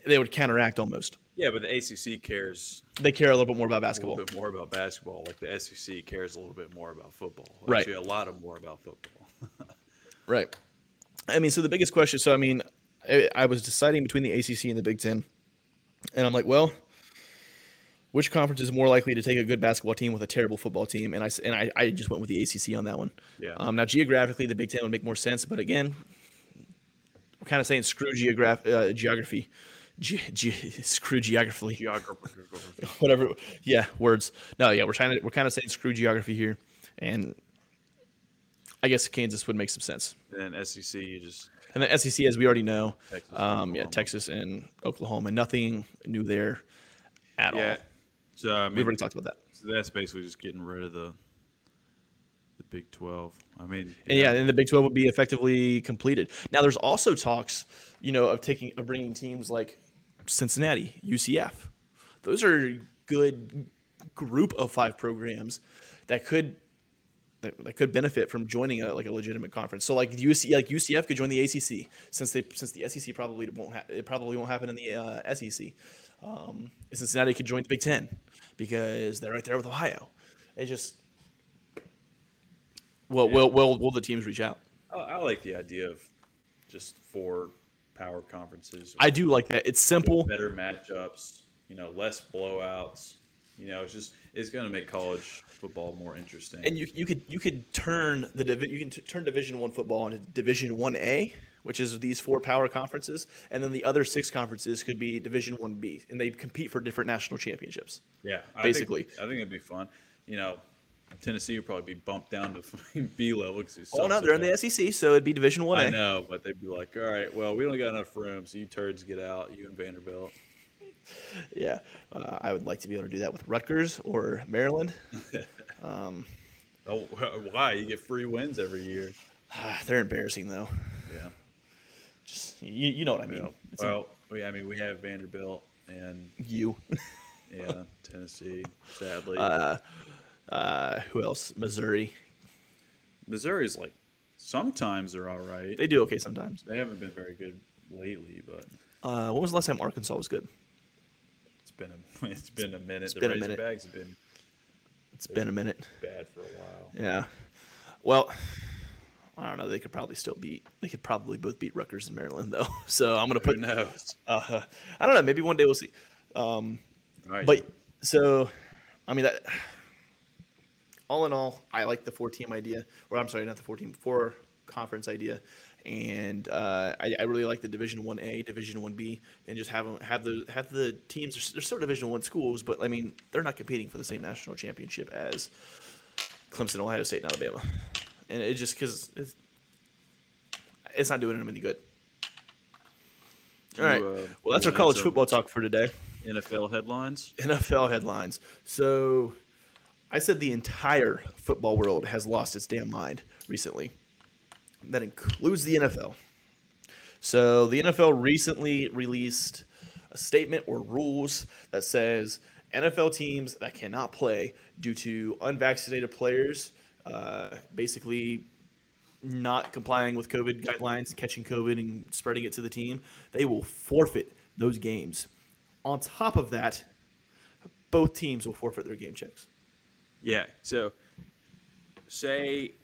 they would counteract almost. yeah, but the ACC cares They care a little bit more about basketball. a little bit more about basketball. Like the SEC cares a little bit more about football. Right. Actually, a lot of more about football. Right. I mean, so the biggest question. So I mean, I, I was deciding between the ACC and the Big Ten, and I'm like, well, which conference is more likely to take a good basketball team with a terrible football team? And I and I, I just went with the ACC on that one. Yeah. Um, now geographically, the Big Ten would make more sense, but again, we're kind of saying screw geograph uh, geography. Ge- ge- screw geography Geography. whatever yeah words no yeah we're trying to we're kind of saying screw geography here and i guess kansas would make some sense and then SEC, you just and the SEC, as we already know, Texas, um, yeah, Texas and Oklahoma, nothing new there at yeah. all. So I We've already talked about that. so that's basically just getting rid of the the Big Twelve. I mean, And yeah, and the Big Twelve would be effectively completed. Now, there's also talks, you know, of taking of bringing teams like Cincinnati, UCF. Those are good group of five programs that could that, that could benefit from joining a like a legitimate conference. So like UC like UCF could join the ACC since they since the SEC probably won't ha- it probably won't happen in the uh, SEC. Um, Cincinnati could join the Big Ten because they're right there with Ohio. It just well, Yeah. will will will the teams reach out? I, I like the idea of just four power conferences. I do like that. It's simple. better matchups. You know, less blowouts. You know, it's just it's going to make college football more interesting. and you you could you could turn the divi- you can t- turn Division One football into Division One A, which is these four power conferences, and then the other six conferences could be Division One B, and they compete for different national championships. yeah, I basically. think, I think it'd be fun. You know, Tennessee would probably be bumped down to B level because Oh no, they're in the SEC, so it'd be Division One I know, but they'd be like, all right, well, we don't got enough room, so you turds get out, you and Vanderbilt. Yeah, uh, I would like to be able to do that with Rutgers or Maryland. Oh, why? You get free wins every year. They're embarrassing though. Yeah. Just you, you know what I mean? Well, It's well, we, I mean, we have Vanderbilt and you. yeah, Tennessee. Sadly, Uh, uh, who else? Missouri. Missouri's like sometimes they're all right. They do okay sometimes. They haven't been very good lately, but Uh, when was the last time Arkansas was good? it's been a it's been a minute. It's the been a minute. Razorbacks have been It's been a minute. bad for a while. Yeah. Well, I don't know. They could probably still beat. They could probably both beat Rutgers and Maryland though. So I'm gonna put. knows? Uh, I don't know. Maybe one day we'll see. Um, All right. but so, I mean that. All in all, I like the four team idea, or I'm sorry, not the four team, four conference idea, and uh, I, I really like the Division One A, Division One B, and just have them have the have the teams. They're, they're still Division One schools, but I mean they're not competing for the same national championship as Clemson, Ohio State, and Alabama, and it just because it's, it's not doing them any good. All right. Uh, Well, that's our college football talk for today. NFL headlines. NFL headlines. So I said the entire football world has lost its damn mind recently. That includes the NFL. So the NFL recently released a statement or rules that says NFL teams that cannot play due to unvaccinated players, uh, basically not complying with COVID guidelines, catching COVID and spreading it to the team, they will forfeit those games. On top of that, both teams will forfeit their game checks. Yeah. So, say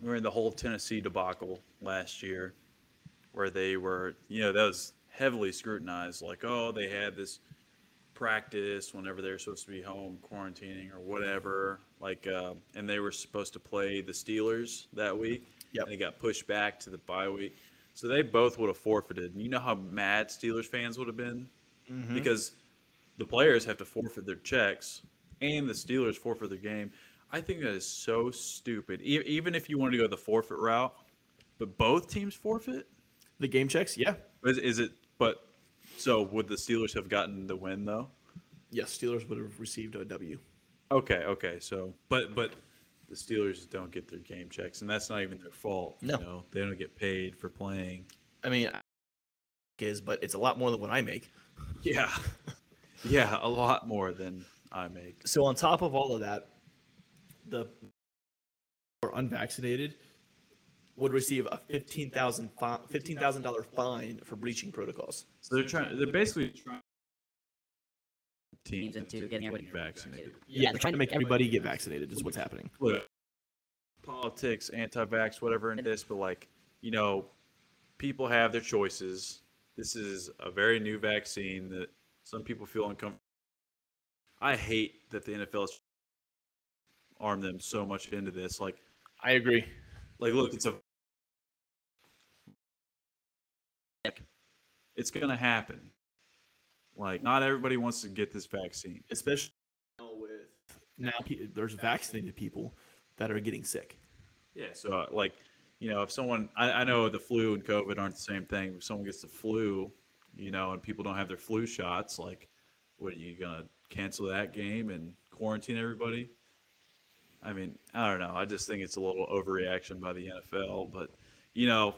we're in the whole Tennessee debacle last year, where they were, you know, that was heavily scrutinized. Like, oh, they had this practice whenever they were supposed to be home quarantining or whatever. Like, uh, and they were supposed to play the Steelers that week. Yep. And it got pushed back to the bye week. So they both would have forfeited. And you know how mad Steelers fans would have been? Because the players have to forfeit their checks and the Steelers forfeit their game. I think that is so stupid. E- even if you want to go the forfeit route, but both teams forfeit? The game checks, yeah. Is, is it, but so would the Steelers have gotten the win though? Yes, Steelers would have received a W. Okay, okay. So, but, but the Steelers don't get their game checks and that's not even their fault. No. You know, they don't get paid for playing. I mean, is but it's a lot more than what I make. Yeah. yeah, a lot more than I make. So on top of all of that, the or unvaccinated would receive a fifteen thousand fifteen thousand dollar fine for breaching protocols. So they're trying. They're basically trying Teams into getting everybody vaccinated. Yeah, they're trying to make everybody get vaccinated. Is what's happening. Look, politics, anti-vax, whatever in this, but like you know, people have their choices. This is a very new vaccine that some people feel uncomfortable. I hate that the NFL has armed them so much into this. Like, I agree. like look, it's a it's gonna happen. Like, not everybody wants to get this vaccine. especially now with now there's vaccinated people that are getting sick. Yeah. So, uh, like, you know, if someone, I, I know the flu and COVID aren't the same thing. If someone gets the flu, you know, and people don't have their flu shots, like, what are you gonna cancel that game and quarantine everybody? I mean, I don't know. I just think it's a little overreaction by the NFL, but you know,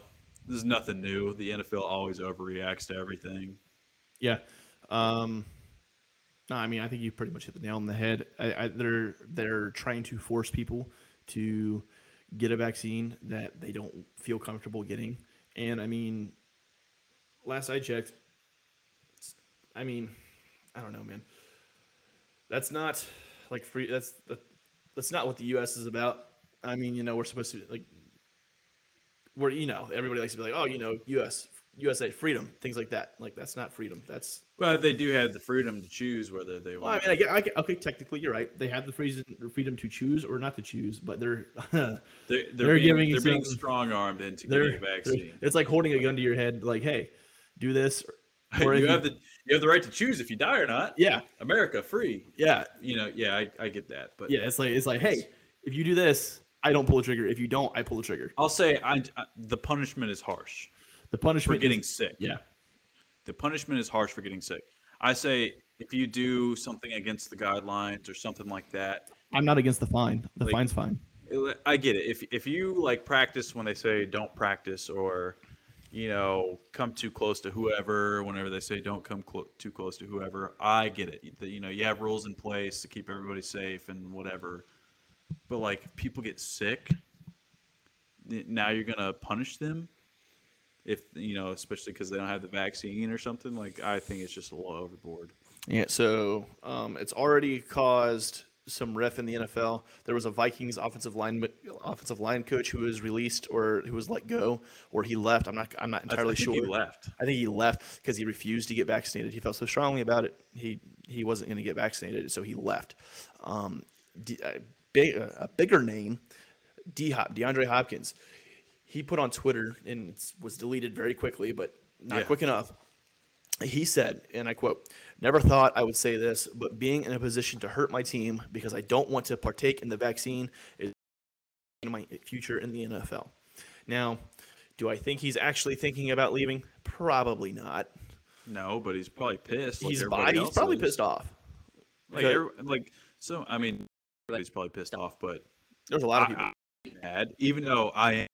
this is nothing new. The NFL always overreacts to everything. Yeah. Um, No, I mean I think you pretty much hit the nail on the head. I, I, they're they're trying to force people to get a vaccine that they don't feel comfortable getting, and I mean, last I checked, I mean, I don't know, man. That's not like free. That's that, that's not what the U.S. is about. I mean, you know, we're supposed to like, we're you know, everybody likes to be like, oh, you know, U.S. USA freedom, things like that. Like that's not freedom. That's Well, they do have the freedom to choose whether they well, I mean, I get, I get, okay, technically you're right. They have the freedom freedom to choose or not to choose, but they're they're, they're, they're being, giving you they're being strong armed into getting a vaccine. it's like holding a gun to your head, like, hey, do this. Or you have the you have the right to choose if you die or not. yeah, America free. yeah, You know, yeah, I, I get that, but yeah. It's like it's like, hey, if you do this, I don't pull the trigger. If you don't, I pull the trigger. I'll say I, I the punishment is harsh The punishment for getting is- sick. yeah, The punishment is harsh for getting sick. I say if you do something against the guidelines or something like that, I'm not against the fine. The Like- fine's fine. I get it. If if you like practice when they say don't practice or you know come too close to whoever whenever they say don't come clo- too close to whoever, I get it. You know you have rules in place to keep everybody safe and whatever. But like if people get sick, now you're gonna punish them. If you know, especially because they don't have the vaccine or something, like I think it's just a little overboard. Yeah, so um, it's already caused some ref in the NFL. There was a Vikings offensive line offensive line coach who was released or who was let go or he left. I'm not I'm not entirely think sure. He left. I think he left because he refused to get vaccinated. He felt so strongly about it. He he wasn't going to get vaccinated, so he left. Um, D, a, big, a bigger name, D Hop, DeAndre Hopkins. He put on Twitter and it was deleted very quickly, but not Yeah. quick enough. He said, and I quote, "Never thought I would say this, but being in a position to hurt my team because I don't want to partake in the vaccine is in my future in the NFL." Now, do I think he's actually thinking about leaving? Probably not. No, but he's probably pissed. like he's everybody he's probably is. pissed off. Like, every- like so. I mean, he's probably pissed off, but There's a lot of people. I'm mad. Even though I, am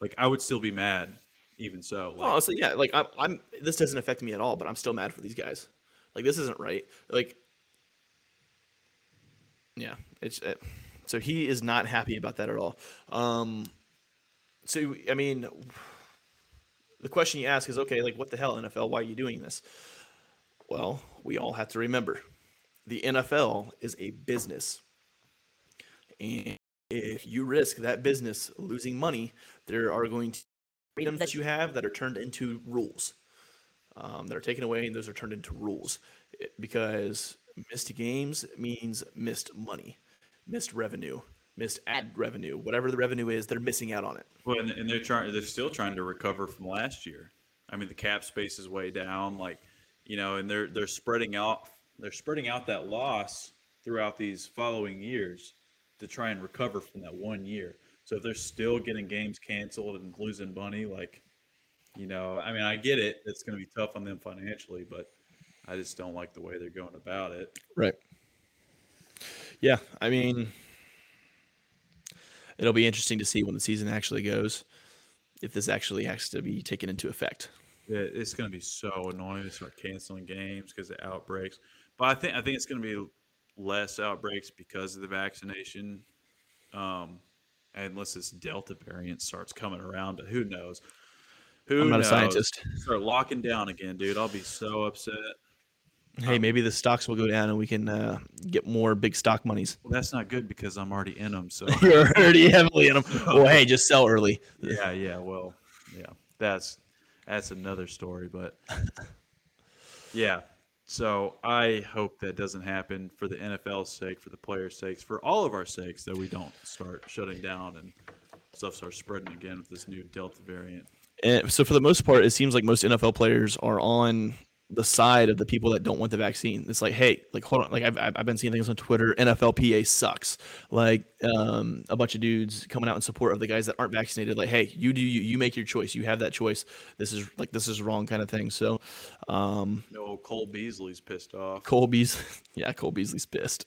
like, I would still be mad. Even so, like, Well, so yeah, like I'm, I'm. This doesn't affect me at all, but I'm still mad for these guys. Like this isn't right. Like, yeah, it's it, so he is not happy about that at all. Um, so I mean, the question you ask is, okay, like what the hell, NFL? Why are you doing this? Well, we all have to remember, the NFL is a business, and if you risk that business losing money, there are going to freedoms that you have that are turned into rules um, that are taken away and those are turned into rules It- because missed games means missed money missed revenue missed ad revenue whatever the revenue is they're missing out on it well, and, and they're trying. They're still trying to recover from last year. I mean, the cap space is way down. Like, you know, and they're they're spreading out. They're spreading out that loss throughout these following years to try and recover from that one year. So if they're still getting games canceled and losing money, like, you know, I mean, I get it. It's going to be tough on them financially, but I just don't like the way they're going about it. right yeah i mean it'll be interesting to see when the season actually goes if this actually has to be taken into effect Yeah, it's going to be so annoying to start canceling games because of outbreaks. But I think I think it's going to be less outbreaks because of the vaccination. Um, unless this Delta variant starts coming around, but who knows? Who i'm not knows? a scientist Start locking down again, dude. I'll be so upset. hey maybe the stocks will go down and we can uh, get more big stock monies Well, that's not good because I'm already in them. So You're already heavily in them. Well, hey, just sell early. yeah, yeah. Well, yeah. That's that's another story, but yeah. So I hope that doesn't happen for the NFL's sake, for the players' sakes, for all of our sakes, that we don't start shutting down and stuff starts spreading again with this new Delta variant. And so for the most part, it seems like most NFL players are on the side of the people that don't want the vaccine. It's like, hey, like hold on, like I've I've been seeing things on Twitter. NFLPA sucks. Like um, a bunch of dudes coming out in support of the guys that aren't vaccinated. Like, hey, you do you, you make your choice. You have that choice. This is like this is wrong kind of thing. So, um, No, Cole Beasley's pissed off. Colby's yeah, Cole Beasley's pissed.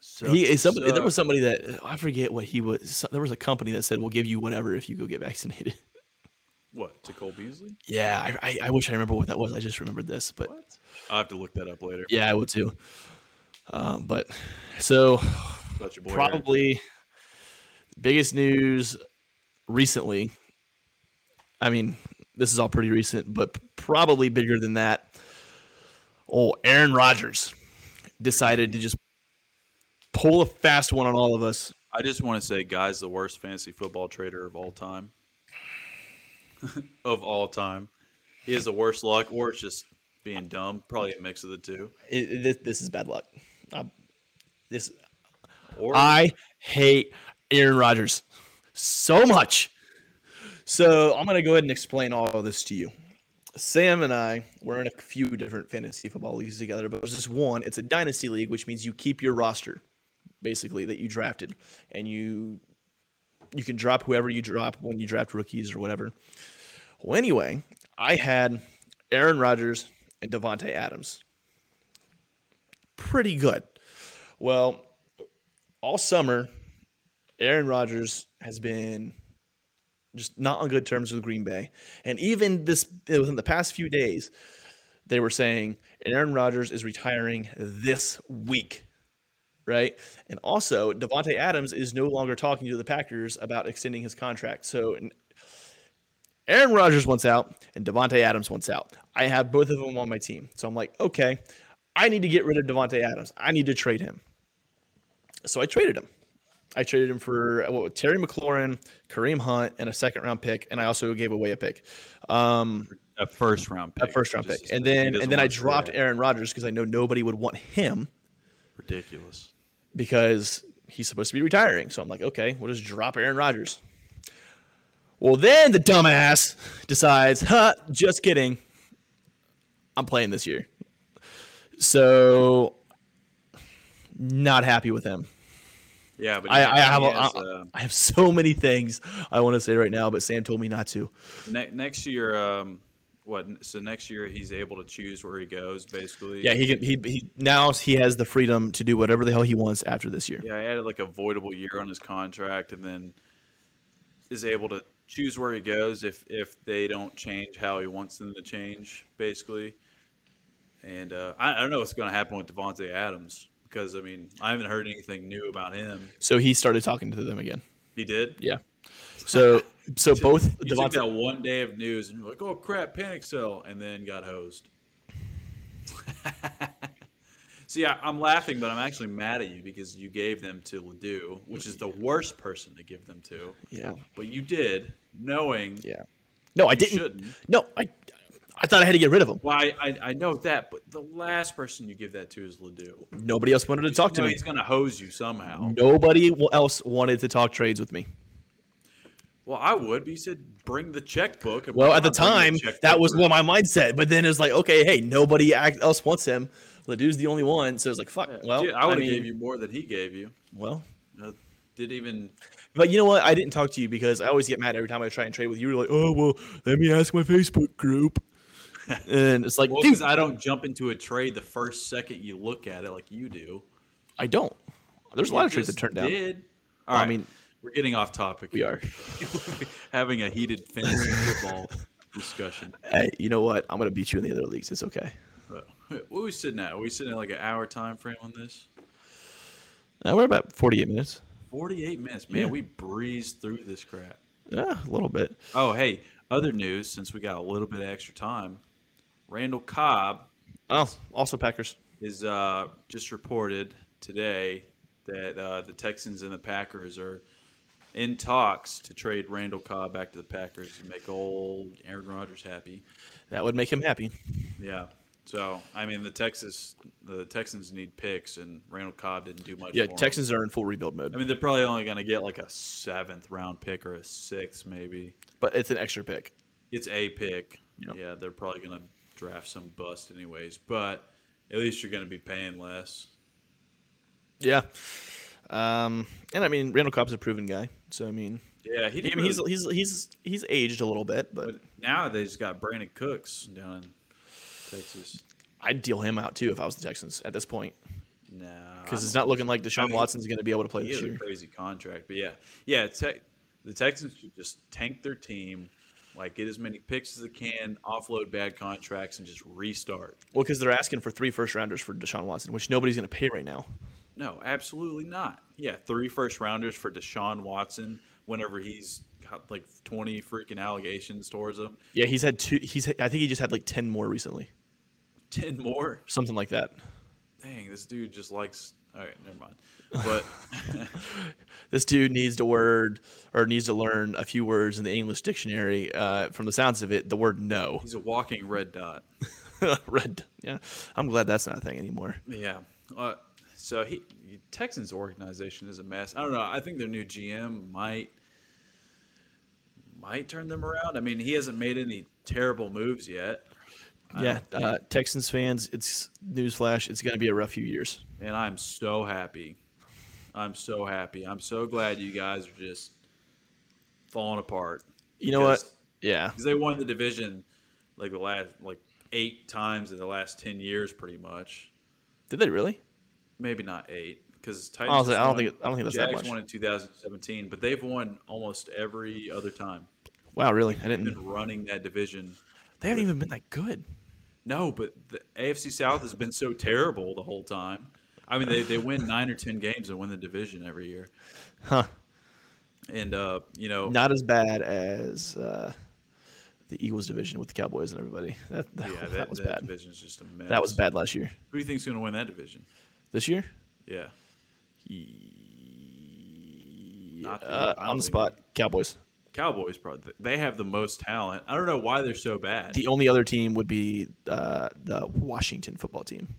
So, He somebody, there was somebody that I forget what he was. There was a company that said we'll give you whatever if you go get vaccinated. What to Cole Beasley? Yeah, I, I, I wish I remember what that was. I just remembered this, but What? I'll have to look that up later. yeah, I would too. Um, but so boy Aaron. probably biggest news recently. I mean, this is all pretty recent, but probably bigger than that. Oh, Aaron Rodgers decided to just pull a fast one on all of us. I just want to say, guy's the worst fantasy football trader of all time. of all time, he has the worst luck, or it's just being dumb. Probably a mix of the two. It, it- this, this is bad luck. Um, this Or I hate Aaron Rodgers so much. So I'm gonna go ahead and explain all of this to you. Sam and I were in a few different fantasy football leagues together, but there's just one. It's a dynasty league, which means you keep your roster, basically that you drafted, and you you can drop whoever you drop when you draft rookies or whatever. Well, anyway, I had Aaron Rodgers and Davante Adams. Pretty good. Well, all summer, Aaron Rodgers has been just not on good terms with Green Bay. And even this within the past few days, they were saying Aaron Rodgers is retiring this week. Right. And also, Davante Adams is no longer talking to the Packers about extending his contract. So Aaron Rodgers wants out and Davante Adams wants out. I have both of them on my team. So I'm like, okay, I need to get rid of Davante Adams. I need to trade him. So I traded him. I traded him for uh, what, Terry McLaurin, Kareem Hunt, and a second round pick, and I also gave away a pick, um, a first round pick. a first round Just- pick, and then and then I dropped. Aaron Rodgers because I know nobody would want him Ridiculous. Because he's supposed to be retiring. So I'm like, okay, we'll just drop Aaron Rodgers. Well, then the dumbass decides, huh, just kidding. I'm playing this year. So not happy with him. Yeah, but I, I have has, I, uh, I have so many things I want to say right now, but Sam told me not to. ne- next year. Um, what? So next year he's able to choose where he goes, basically. Yeah, he can. He, he now he has the freedom to do whatever the hell he wants after this year. Yeah, he added like a voidable year on his contract, and then is able to choose where he goes if if they don't change how he wants them to change, basically. And uh, I, I don't know what's going to happen with Davante Adams because I mean I haven't heard anything new about him. So he started talking to them again. He did. Yeah. So so both You Davante. that one day of news and you're like, "Oh crap, panic sell," and then got hosed. See, I, I'm laughing, but I'm actually mad at you because you gave them to Ledoux, which is the worst person to give them to. Yeah. But you did, knowing. Yeah. No, I didn't. shouldn't. No, I. I thought I had to get rid of him. Well, I, I, I know that, but the last person you give that to is Ledoux. Nobody else wanted to talk to me. he's gonna hose you somehow. Nobody else wanted to talk trades with me. Well, I would, but you said bring the checkbook. Well, at the time, checkbook that was what my mindset. But then it's like, okay, hey, nobody else wants him. Ledoux's the only one, so it's like, fuck. Well, Dude, I would have mean, gave you more than he gave you. Well, Uh, did even but you know what? I didn't talk to you because I always get mad every time I try and trade with you. You're like, oh well, let me ask my Facebook group, and it's like, well dude, I don't jump into a trade the first second you look at it like you do. I don't. There's a lot of trades that turned down. Did. Well, All I mean, we're getting off topic. we are. having a heated fantasy football discussion. Hey, you know what? I'm gonna beat you in the other leagues. It's okay. But, what are we sitting at? Are we sitting at like an hour time frame on this? Uh, we're about 48 minutes. 48 minutes. Man, Yeah. we breezed through this crap. Yeah, a little bit. Oh, hey, other news since we got a little bit of extra time. Randall Cobb Oh, also Packers. is uh, just reported today that uh, the Texans and the Packers are in talks to trade Randall Cobb back to the Packers and make old Aaron Rodgers happy. That would make him happy. Yeah. So I mean, the Texas, the Texans need picks, and Randall Cobb didn't do much. Yeah. Texans are in full rebuild mode, I mean, they're probably only going to get like a seventh round pick or a sixth, maybe. but it's an extra pick. It's a pick. Yep. Yeah, they're probably going to draft some bust anyways, but at least you're going to be paying less. Yeah. Um, and I mean, Randall Cobb's a proven guy, so I mean, Yeah, he I mean, he's he's he's he's aged a little bit, but But now they just got Brandin Cooks down in Texas. I'd deal him out too if I was the Texans at this point, Nah, because it's don't looking like Deshaun mean, Watson's going to be able to play He this year. crazy contract, but yeah, yeah. Te- the Texans should just tank their team, Like get as many picks as they can, offload bad contracts, and just restart. Well, because they're asking for three first rounders for Deshaun Watson, which nobody's going to pay right now. No, absolutely not. Yeah, three first rounders for Deshaun Watson whenever he's got like twenty freaking allegations towards him. Yeah, he's had two. He's I think he just had like ten more recently, Ten more. something like that. Dang, this dude just likes. All right, never mind. But This dude needs to word or needs to learn a few words in the English dictionary. Uh, from the sounds of it, the word no. he's a walking red dot. Red. Yeah, I'm glad that's not a thing anymore. Yeah. Uh, so he Texans organization is a mess. I don't know. I think their new GM might might turn them around. I mean, he hasn't made any terrible moves yet. Yeah, uh, Texans fans, it's newsflash. It's going to be a rough few years. and I'm so happy. I'm so happy. I'm so glad you guys are just falling apart. You know what? Yeah, Because they won the division like the last like eight times in the last ten years, pretty much. did they really? Maybe not eight, because Titans. Honestly, I don't think I don't think that's that Jags much. won in 2017, but they've won almost every other time. Wow, really? I didn't. Been running that division. They haven't even been that good. No, but the AFC South has been so terrible the whole time. I mean, they, they win nine or ten games and win the division every year. Huh? And uh, you know, Not as bad as uh, the Eagles division with the Cowboys and everybody. That that, yeah, that, that, was that bad. division's just a mess. That was bad last year. Who do you think's going to win that division? This year? Yeah, Not Uh, I don't on the spot, Cowboys. Cowboys probably they have the most talent. I don't know why they're so bad. The only other team would be uh, the Washington football team.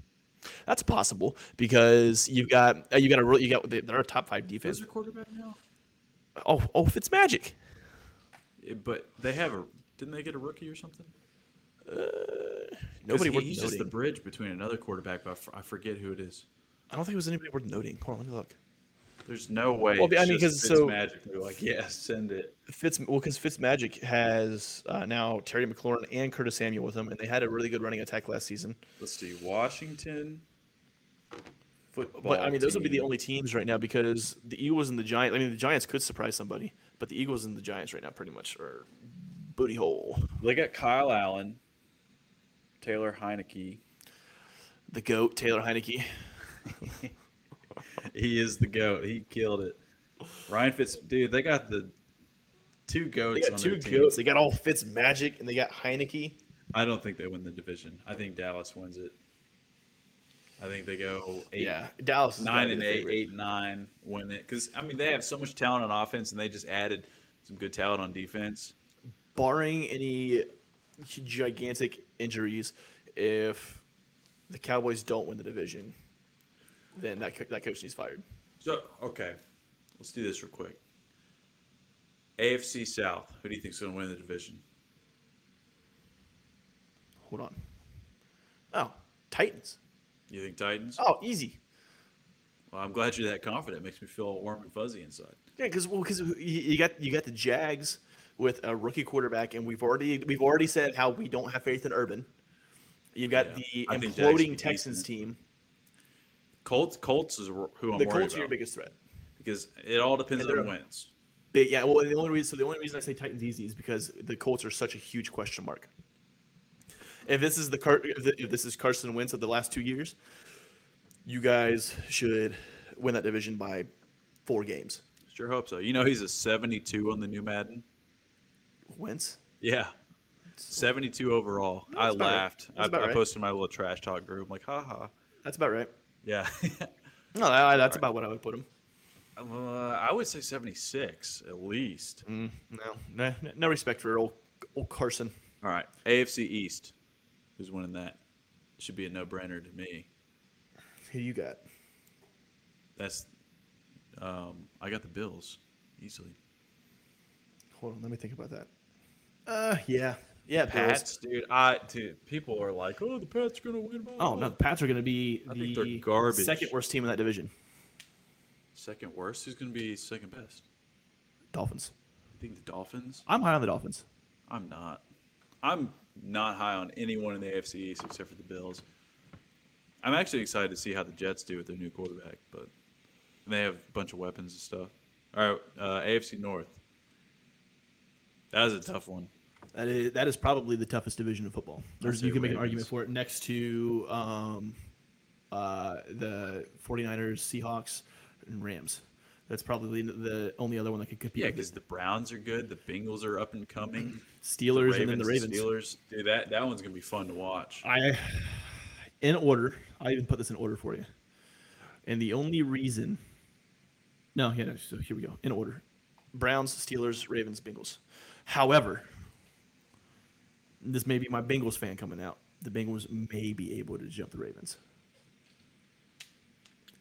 That's possible because you've got uh, you got a real- you got they're a top five Who's defense. their quarterback now? Oh oh, Fitzmagic. Yeah, But they have a didn't they get a rookie or something? Nobody he, worth he's just the bridge between another quarterback, but I f- I forget who it is. I don't think it was anybody worth noting. Hold on, let me look. There's no way. Well, I mean, just 'cause so- Fitzmagic. They're like, yeah, send it. Fitz well because Fitz Magic has uh, now Terry McLaurin and Curtis Samuel with him, and they had a really good running attack last season. Let's see, Washington football. But I mean, those would be the only teams right now because the Eagles and the Giants. I mean, the Giants could surprise somebody, but the Eagles and the Giants right now pretty much are booty hole. They got Kyle Allen, Taylor Heinicke. The goat Taylor Heinicke. He is the goat. He killed it. Ryan Fitz, dude, they got the two goats. They got on two goats. They got all Fitz Magic and they got Heinicke. I don't think they win the division. I think Dallas wins it. I think they go eight, Yeah, Dallas nine and eight, favorite. eight and nine, win it. Because I mean, they have so much talent on offense, and they just added some good talent on defense. Barring any gigantic injuries, if the Cowboys don't win the division, then that co- that coach needs fired. So okay, let's do this real quick. AFC South. Who do you think's going to win the division? Hold on. Oh, Titans. You think Titans? Oh, easy. Well, I'm glad you're that confident. It makes me feel warm and fuzzy inside. Yeah, because well, because you, you got you got the Jags with a rookie quarterback, and we've already we've already said how we don't have faith in Urban. You've got Yeah, the I think Jags should be imploding Texans team. Colts. Colts is who I'm The Colts are your biggest threat. because it all depends on who wins. Big, yeah. Well, the only reason so the only reason I say Titans easy is because the Colts are such a huge question mark. If this is the Car- if this is Carson Wentz of the last two years, you guys should win that division by four games. Sure hope so. You know he's a 72 on the new Madden. Wentz. Yeah. 72 overall. I That's about right. laughed. I, That's about I right. posted my little trash talk group. I'm like, haha. That's about right. Yeah. No, that, that's about what I would put him. uh, I would say 76 at least. Mm, no, no, no respect for old, old Carson. All right. AFC East. Who's winning that? Should be a no brainer to me. Who you got? That's, um, I got the Bills easily. Hold on, let me think about that. Uh, yeah, yeah. Pats, dude. I dude, people are like, oh, the Pats are gonna win. blah, Oh no, the Pats are going to be I think they're the garbage. second worst team in that division. Second worst. Who's gonna be second best? Dolphins. I think the Dolphins. I'm high on the Dolphins. I'm not. I'm not high on anyone in the AFC East except for the Bills. I'm actually excited to see how the Jets do with their new quarterback, but they have a bunch of weapons and stuff. All right, uh, AFC North. That was a tough one. That is that is probably the toughest division of football. There's you can make an argument for it next to um, uh, the 49ers, Seahawks, and Rams. That's probably the, the only other one that could compete. Yeah, because the Browns are good, the Bengals are up and coming. Steelers and then the Ravens. Steelers. Dude, that that one's gonna be fun to watch. I, in order, I even put this in order for you. And the only reason, no, yeah, no, so here we go. In order Browns, Steelers, Ravens, Bengals. However, this may be my Bengals fan coming out. The Bengals may be able to jump the Ravens.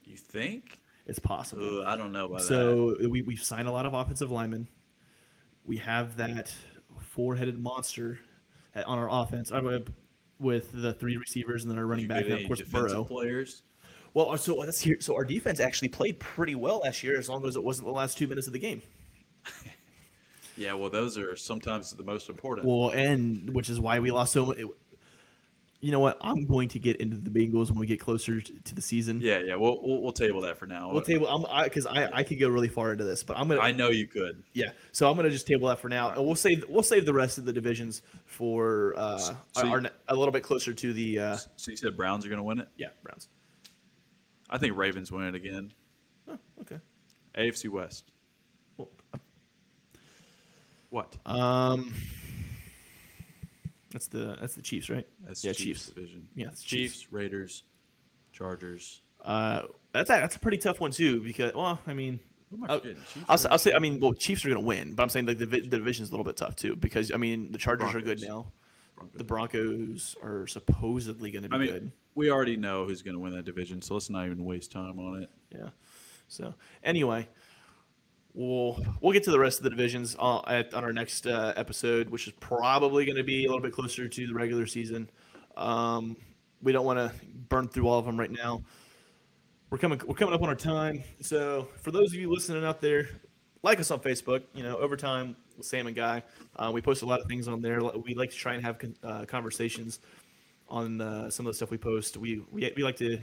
You think? It's possible. Ugh, I don't know about that. So we, we've signed a lot of offensive linemen. We have that four-headed monster at- on our offense uh, with the three receivers and then our running back, and of course Burrow. players. Well, uh, so uh, that's here. So our defense actually played pretty well last year, as long as it wasn't the last two minutes of the game. Yeah, well, those are sometimes the most important. Well, and which is why we lost so. It, you know what? I'm going to get into the Bengals when we get closer to, the season. yeah, yeah, we'll, we'll we'll table that for now. We'll table. I'm I because I, I could go really far into this, but I'm gonna. I know you could. yeah. So I'm gonna just table that for now, and we'll save we'll save the rest of the divisions for uh, So our, you- our a little bit closer to the uh, So you said Browns are going to win it? yeah Browns. I think Ravens win it again. Oh, okay. AFC West. What? um, that's the that's the Chiefs, right? That's yeah, Chiefs, Chiefs. division. Yeah, Chiefs, Chiefs. Raiders, Chargers. Uh, that's a, that's a pretty tough one too because well, I mean, I'll, I'll, say- I'll say I mean, well, Chiefs are gonna win, but I'm saying like the, the division's a little bit tough too because I mean the Chargers are good now. Broncos. The Broncos are supposedly gonna be I mean, good. we already know who's going to win that division, so let's not even waste time on it. Yeah. So anyway, we'll we'll get to the rest of the divisions uh, at, on our next uh, episode, which is probably going to be a little bit closer to the regular season. Um, we don't want to burn through all of them right now. We're coming we're coming up on our time. So for those of you listening out there, like us on Facebook. You know, overtime with Sam and Guy. Uh, we post a lot of things on there. We like to try and have con- uh, conversations on uh, some of the stuff we post. We, we we like to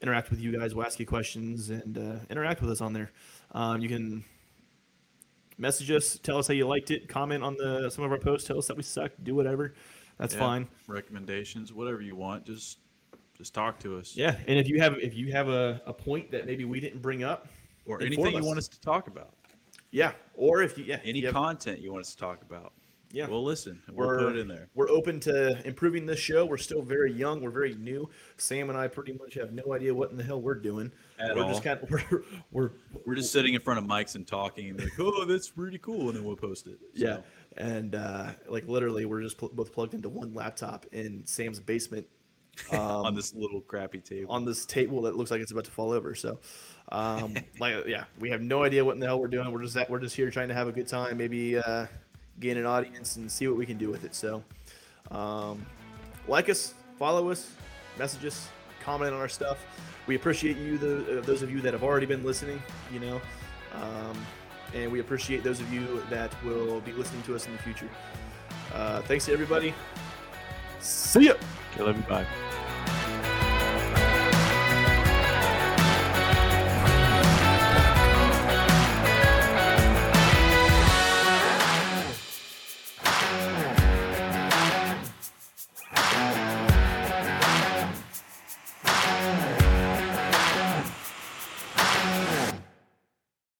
interact with you guys. We'll ask you questions and uh, interact with us on there. Um, you can message us, tell us how you liked it, comment on the some of our posts, tell us that we suck, do whatever. That's Yeah, fine. Recommendations, whatever you want, just just talk to us. Yeah, and if you have if you have a, a point that maybe we didn't bring up, Or anything you want us to talk about. yeah, or if you yeah Any you have- content you want us to talk about. Yeah. We'll listen. We'll we're put it in there. We're open to improving this show. We're still very young. We're very new. Sam and I pretty much have no idea what in the hell we're doing. At we're all. just kind of we're, we're We're just sitting in front of mics and talking and like, oh, that's really cool, and then we'll post it. So, yeah, and uh, like literally we're just pl- both plugged into one laptop in Sam's basement. Um, on this little crappy table. on this table that looks like it's about to fall over. So, um, like, yeah, we have no idea what in the hell we're doing. We're just at, we're just here trying to have a good time, maybe uh, gain an audience and see what we can do with it. So, um, like us, follow us, message us, comment on our stuff. We appreciate you, the, uh, those of you that have already been listening. You know. Um, and we appreciate those of you that will be listening to us in the future. Uh, thanks to everybody. See ya. Okay, love you. Bye.